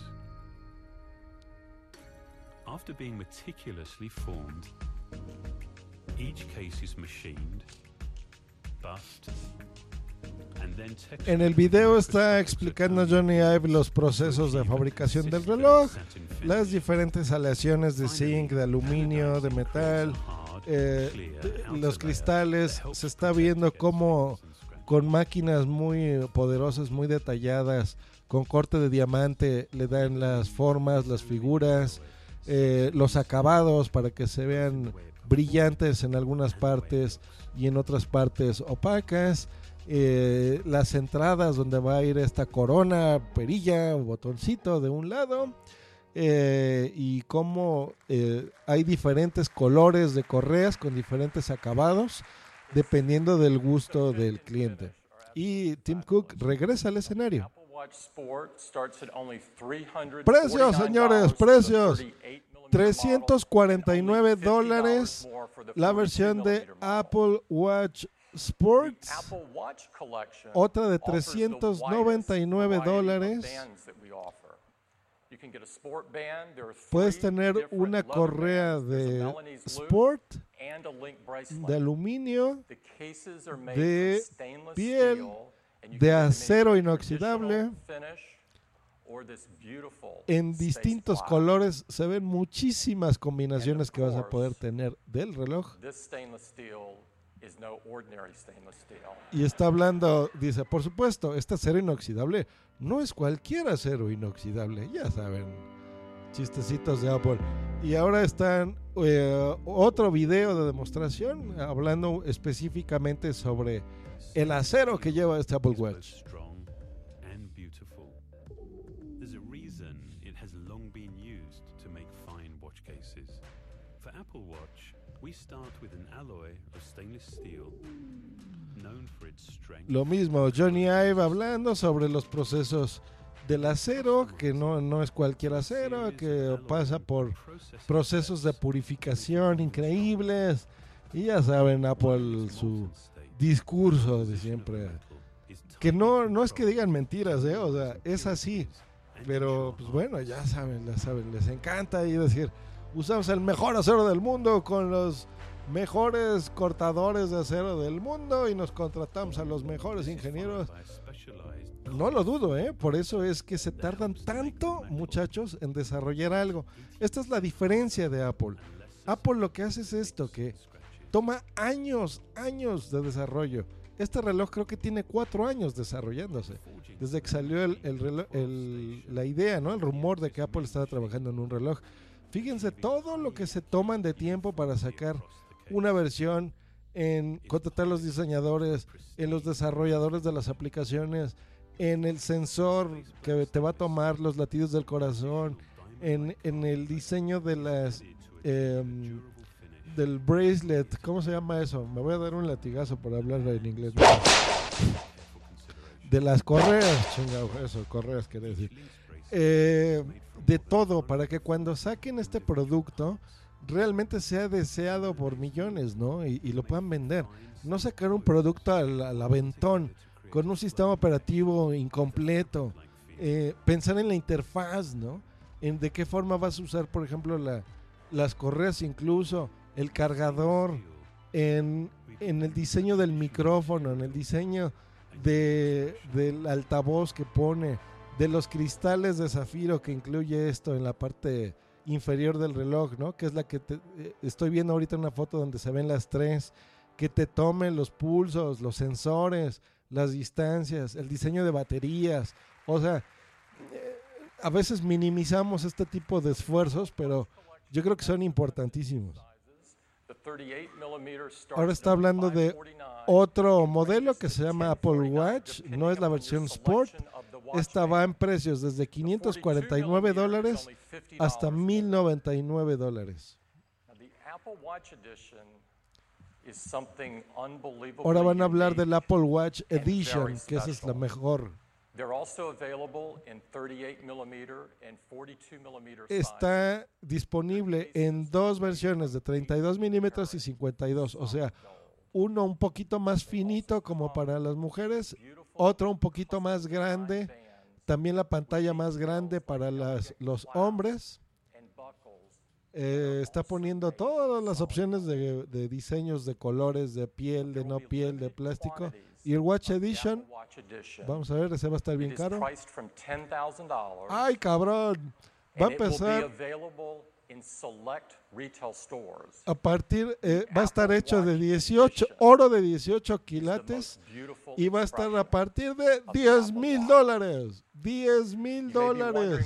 After being meticulously formed, Each case is machined, buffed, and then textured En el video está explicando Johnny Ive los procesos de fabricación del reloj, las diferentes aleaciones de zinc, de aluminio, de metal, eh, los cristales. Se está viendo cómo con máquinas muy poderosas, muy detalladas, con corte de diamante, le dan las formas, las figuras, eh, los acabados para que se vean brillantes en algunas partes y en otras partes opacas. Eh, las entradas donde va a ir esta corona, perilla botoncito de un lado. Eh, y cómo eh, hay diferentes colores de correas con diferentes acabados dependiendo del gusto del cliente. Y Tim Cook regresa al escenario. Apple Watch Sport starts at only $349 Precios, señores, precios. 38 349 dólares la versión de Apple Watch Sports. Otra de offers the 399 widest variety of dólares. Puedes tener una correa de sport de aluminio, de piel, de acero inoxidable. En distintos colores se ven muchísimas combinaciones que vas a poder tener del reloj. Y está hablando, dice, por supuesto, este acero inoxidable no es cualquier acero inoxidable, ya saben, chistecitos de Apple. Y ahora están eh, otro video de demostración hablando específicamente sobre el acero que lleva este Apple Watch. Lo mismo, Johnny Ive hablando sobre los procesos del acero, que no, no es cualquier acero, que pasa por procesos de purificación increíbles. Y ya saben, Apple, su discurso de siempre. Que no, no es que digan mentiras, ¿eh? o sea, es así. Pero, pues bueno, ya saben, ya saben, les encanta ahí decir, usamos el mejor acero del mundo con los mejores cortadores de acero del mundo y nos contratamos a los mejores ingenieros. No lo dudo, ¿eh? Por eso es que se tardan tanto, muchachos, en desarrollar algo. Esta es la diferencia de Apple. Apple lo que hace es esto, que toma años, años de desarrollo. Este reloj creo que tiene cuatro años desarrollándose. Desde que salió el, el reloj- el- la idea, ¿no? El rumor de que Apple estaba trabajando en un reloj. Fíjense todo lo que se toman de tiempo para sacar una versión en contratar a los diseñadores, en los desarrolladores de las aplicaciones, en el sensor que te va a tomar los latidos del corazón, en, en el diseño de las em, del bracelet, ¿cómo se llama eso? Me voy a dar un latigazo por hablar en inglés. De las correas, chingado, eso, correas quiere decir. Eh, de todo, para que cuando saquen este producto realmente sea deseado por millones, ¿no? Y, lo puedan vender. No sacar un producto al, aventón con un sistema operativo incompleto. Eh, pensar en la interfaz, ¿no? En de qué forma vas a usar, por ejemplo, la, las correas incluso, el cargador, en, en el diseño del micrófono, en el diseño de, del altavoz que pone, de los cristales de zafiro que incluye esto en la parte inferior del reloj, ¿no? Que es la que te- eh, estoy viendo ahorita una foto donde se ven las tres, que te tomen los pulsos, los sensores, las distancias, el diseño de baterías, o sea, eh, a veces minimizamos este tipo de esfuerzos, pero yo creo que son importantísimos. Ahora está hablando de otro modelo que se llama Apple Watch, no es la versión Sport. Esta va en precios desde 549 dólares hasta 1099 dólares. Ahora van a hablar del Apple Watch Edition, que esa es la mejor. They're also available in 38 millimeter and 42 millimeter Está disponible en dos versiones de 32 milímetros y 52, o sea, uno un poquito más finito como para las mujeres, otro un poquito más grande, también la pantalla más grande para las, los hombres. Eh, está poniendo todas las opciones de, de diseños de colores, de piel, de no piel, de plástico. Y el Watch Edition, vamos a ver, ese va a estar bien caro. priced from $10,000. ¡Ay, cabrón! Va a empezar a partir, eh, va a estar hecho de 18, oro de 18 quilates y va a estar a partir de 10 mil dólares. 10 mil dólares.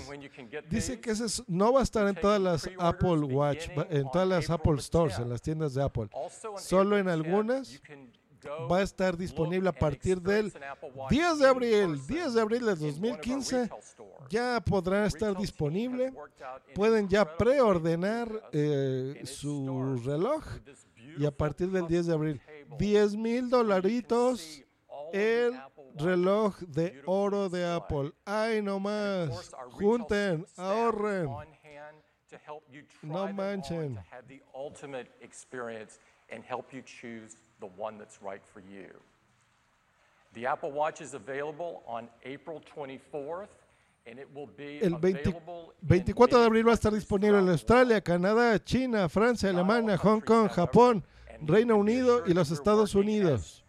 Dice que ese es- no va a estar en todas las Apple Watch, en todas las Apple Stores, en las tiendas de Apple. Solo en algunas va a estar disponible a partir del 10 de abril, 10 de abril del 2015. Ya podrá estar disponible. Pueden ya preordenar eh, su reloj y a partir del 10 de abril, 10 mil dolaritos el reloj de oro de Apple. Ay, no más. Junten, ahorren. No manchen. The one that's right for you. The Apple Watch is available on April 24th, and it will be El 20 available 24 de abril va a estar disponible en Australia, Canadá, China, Francia, Alemania, Hong Kong, Japón, Reino Unido y los Estados Unidos.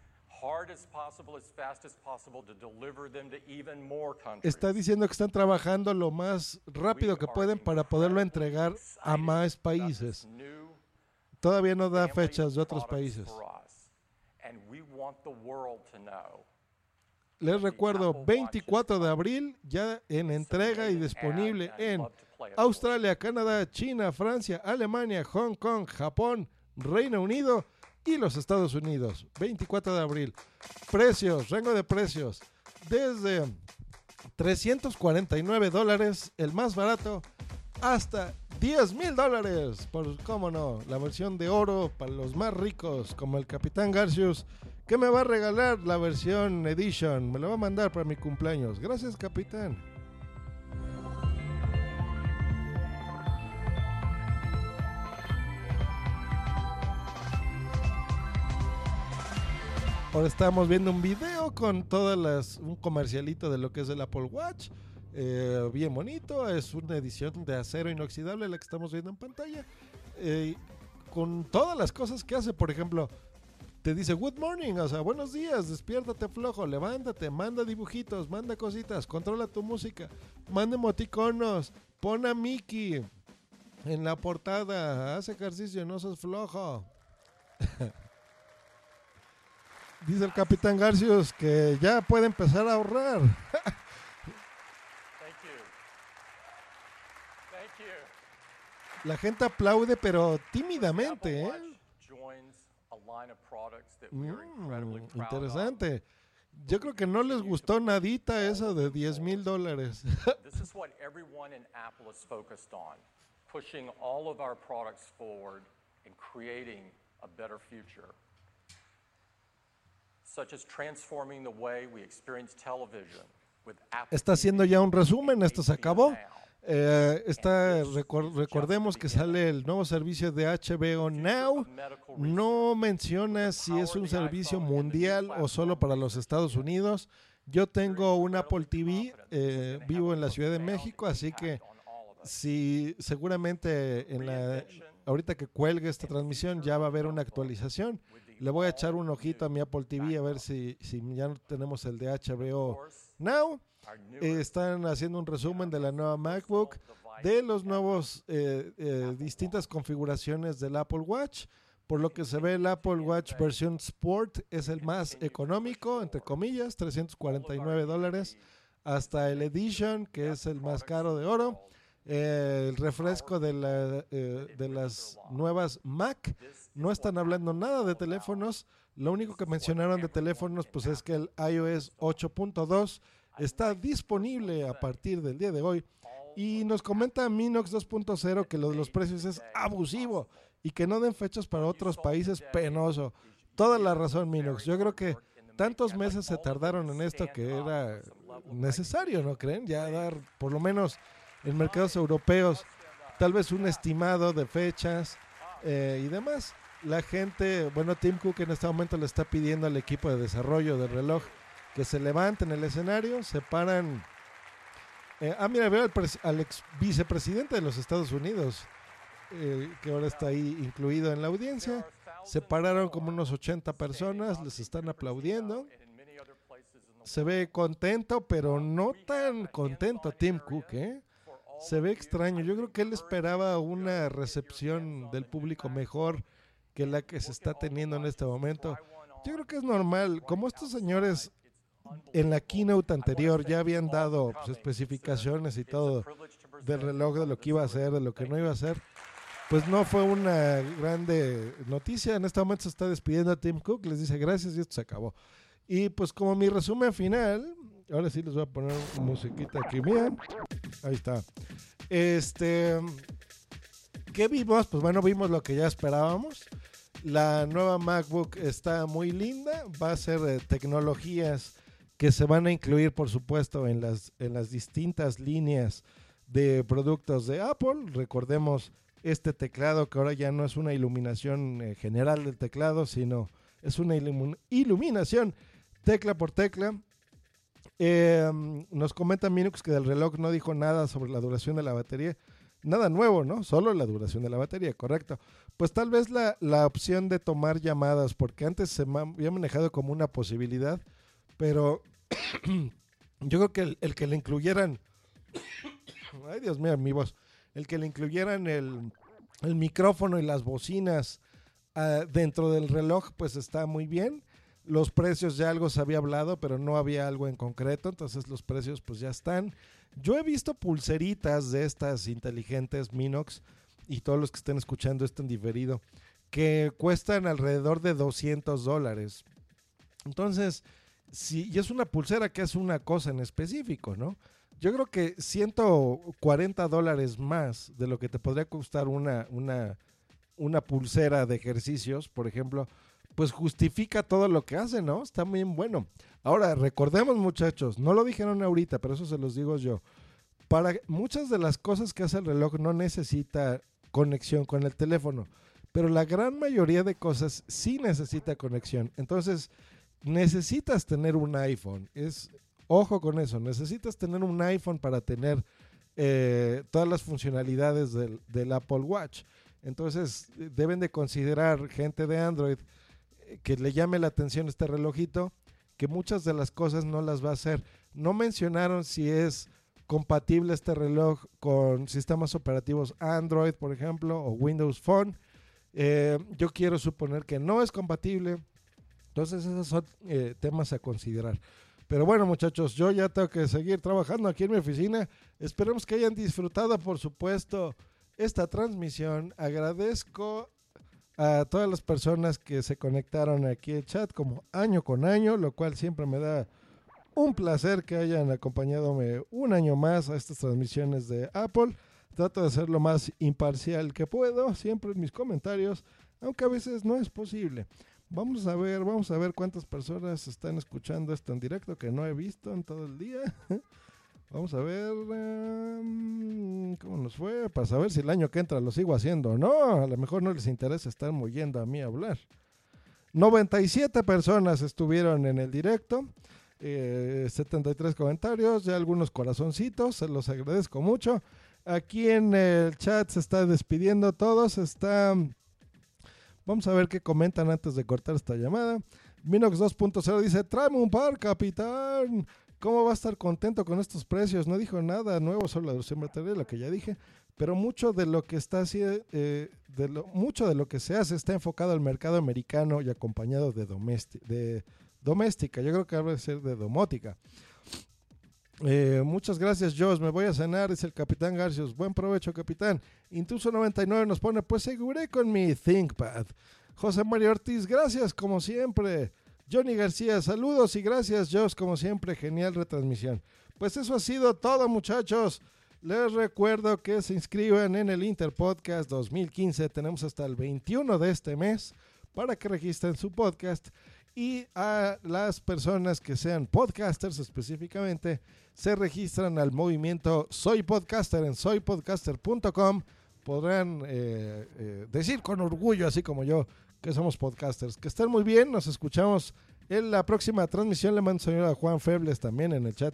hard as possible, as fast as possible to deliver them to even more countries. Está diciendo que están trabajando lo más rápido que pueden para poderlo entregar a más países. Todavía no da fechas de otros países. for us, and we want the world to know Les recuerdo, 24 de abril ya en entrega y disponible en Australia, Canadá, China, Francia, Alemania, Hong Kong, Japón, Reino Unido y los Estados Unidos. 24 de abril. Precios, rango de precios. Desde 349 dólares, el más barato, hasta 10 mil dólares. Por cómo no, la versión de oro para los más ricos, como el Capitán Garcius, que me va a regalar la versión Edition. Me lo va a mandar para mi cumpleaños. Gracias, Capitán. Ahora estamos viendo un video con todas las, un comercialito de lo que es el Apple Watch. Eh, bien bonito, es una edición de acero inoxidable la que estamos viendo en pantalla. Eh, con todas las cosas que hace, por ejemplo, te dice good morning, o sea, buenos días, despiértate flojo, levántate, manda dibujitos, manda cositas, controla tu música, manda emoticonos, pon a Mickey en la portada, haz ejercicio, no sos flojo. Dice el capitán Garcius que ya puede empezar a ahorrar. La gente aplaude, pero tímidamente, ¿eh? Mm, interesante. Yo creo que no les gustó nadita eso de 10 mil dólares. This is what everyone in Apple is focused on, pushing all of our products forward and creating a better future. Such as transforming the way we experience television with Apple Está haciendo ya un resumen, esto se acabó. Eh, está, recordemos que sale el nuevo servicio de HBO Now. No menciona si es un servicio mundial o solo para los Estados Unidos. Yo tengo un Apple TV, eh, vivo en la Ciudad de México, así que si seguramente en la ahorita que cuelgue esta transmisión ya va a haber una actualización. Le voy a echar un ojito a mi Apple TV a ver si, si ya tenemos el de HBO Now. Están haciendo un resumen de la nueva MacBook, de los nuevos eh, eh, distintas configuraciones del Apple Watch. Por lo que se ve, el Apple Watch versión Sport es el más económico, entre comillas, 349 dólares, hasta el Edition, que es el más caro de oro. Eh, el refresco de, la, de las nuevas Mac. No están hablando nada de teléfonos. Lo único que mencionaron de teléfonos pues es que el iOS 8.2 está disponible a partir del día de hoy. Y nos comenta Minox 2.0 que lo de los precios es abusivo y que no den fechas para otros países penoso. Toda la razón, Minox. Yo creo que tantos meses se tardaron en esto que era necesario, ¿no creen? Ya dar por lo menos en mercados europeos tal vez un estimado de fechas eh, y demás. La gente, bueno, Tim Cook en este momento le está pidiendo al equipo de desarrollo del reloj que se levanten el escenario, se paran. eh, ah, mira, veo al, al ex vicepresidente de los Estados Unidos. que ahora está ahí incluido en la audiencia. Se pararon como unos 80 personas, les están aplaudiendo. Se ve contento, pero no tan contento Tim Cook, ¿eh? Se ve extraño. Yo creo que él esperaba una recepción del público mejor que la que se está teniendo en este momento. Yo creo que es normal. Como estos señores en la keynote anterior ya habían dado pues, especificaciones y todo del reloj, de lo que iba a hacer, de lo que no iba a hacer, pues no fue una grande noticia. En este momento se está despidiendo a Tim Cook, les dice gracias y esto se acabó. Y pues como mi resumen final, ahora sí les voy a poner musiquita aquí mía. Ahí está. Este, ¿qué vimos? Pues bueno, vimos lo que ya esperábamos. La nueva MacBook está muy linda, va a ser eh, tecnologías que se van a incluir, por supuesto, en las, en las distintas líneas de productos de Apple. Recordemos este teclado que ahora ya no es una iluminación eh, general del teclado, sino es una iluminación tecla por tecla. Em, nos comenta Minux que del reloj no dijo nada sobre la duración de la batería. Nada nuevo, ¿no? Solo la duración de la batería, correcto. Pues tal vez la, la opción de tomar llamadas, porque antes se había manejado como una posibilidad, pero yo creo que el, que le incluyeran, ay Dios mío, mi voz, el que le incluyeran el, micrófono y las bocinas ah, dentro del reloj, pues está muy bien. Los precios ya algo se había hablado, pero no había algo en concreto, entonces los precios pues ya están. Yo he visto pulseritas de estas inteligentes Minox y todos los que estén escuchando esto en diferido, que cuestan alrededor de 200 dólares. Entonces, si, y es una pulsera que es una cosa en específico, ¿no? Yo creo que 140 dólares más de lo que te podría costar una, una, una pulsera de ejercicios, por ejemplo, pues justifica todo lo que hace, ¿no? Está muy bueno. Ahora, recordemos muchachos, no lo dijeron ahorita, pero eso se los digo yo. Para muchas de las cosas que hace el reloj no necesita conexión con el teléfono, pero la gran mayoría de cosas sí necesita conexión. Entonces, necesitas tener un iPhone. Es, ojo con eso, necesitas tener un iPhone para tener eh, todas las funcionalidades del, Apple Watch. Entonces deben de considerar gente de Android eh, que le llame la atención este relojito, que muchas de las cosas no las va a hacer. No mencionaron si es compatible este reloj con sistemas operativos Android, por ejemplo, o Windows Phone. Eh, yo quiero suponer que no es compatible entonces esos son eh, temas a considerar. Pero bueno muchachos, yo ya tengo que seguir trabajando aquí en mi oficina. Esperemos que hayan disfrutado, por supuesto, esta transmisión. Agradezco a todas las personas que se conectaron aquí al chat como año con año, lo cual siempre me da un placer que hayan acompañado un año más a estas transmisiones de Apple. Trato de ser lo más imparcial que puedo, siempre en mis comentarios, aunque a veces no es posible. Vamos a ver, vamos a ver cuántas personas están escuchando esto en directo que no he visto en todo el día. vamos a ver em, cómo nos fue, para saber si el año que entra lo sigo haciendo o no. A lo mejor no les interesa estar moviendo a mí a hablar. 97 personas estuvieron en el directo. 73 eh, comentarios, ya algunos corazoncitos, se los agradezco mucho. Aquí en el chat se está despidiendo todos, está Vamos a ver qué comentan antes de cortar esta llamada. Minox 2.0 dice, tráeme un par, capitán. ¿Cómo va a estar contento con estos precios? No dijo nada nuevo sobre la duración material, lo que ya dije. Pero mucho de lo que está eh, de lo, mucho de lo que se hace está enfocado al mercado americano y acompañado de, de doméstica. Yo creo que debe ser de domótica. Eh, muchas gracias, Josh. Me voy a cenar, dice el capitán Garcios. Buen provecho, capitán. Intuso99 nos pone, pues seguré con mi ThinkPad. José Mario Ortiz, gracias como siempre. Johnny García, saludos y gracias, Josh, como siempre. Genial retransmisión. Pues eso ha sido todo, muchachos. Les recuerdo que se inscriban en el Interpodcast 2015. Tenemos hasta el 21 de este mes para que registren su podcast. Y a las personas que sean podcasters específicamente, se registran al movimiento Soy Podcaster en soypodcaster.com, podrán eh, eh, decir con orgullo, así como yo, que somos podcasters. Que estén muy bien, nos escuchamos en la próxima transmisión. Le mando señor a Juan Febles también en el chat.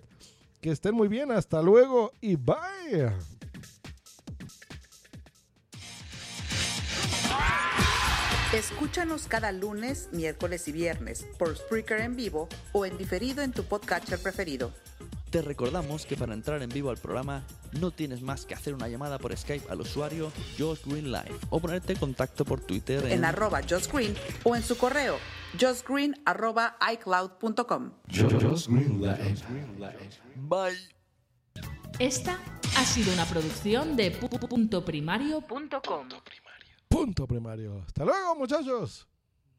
Que estén muy bien, hasta luego y bye. Escúchanos cada lunes, miércoles y viernes por Spreaker en vivo o en diferido en tu podcatcher preferido. Te recordamos que para entrar en vivo al programa no tienes más que hacer una llamada por Skype al usuario Josh Green Live o ponerte en contacto por Twitter en, arroba Josh Green o en su correo joshgreen arroba icloud.com. Bye. Esta ha sido una producción de puntoprimario.com. Punto primario. Hasta luego, muchachos.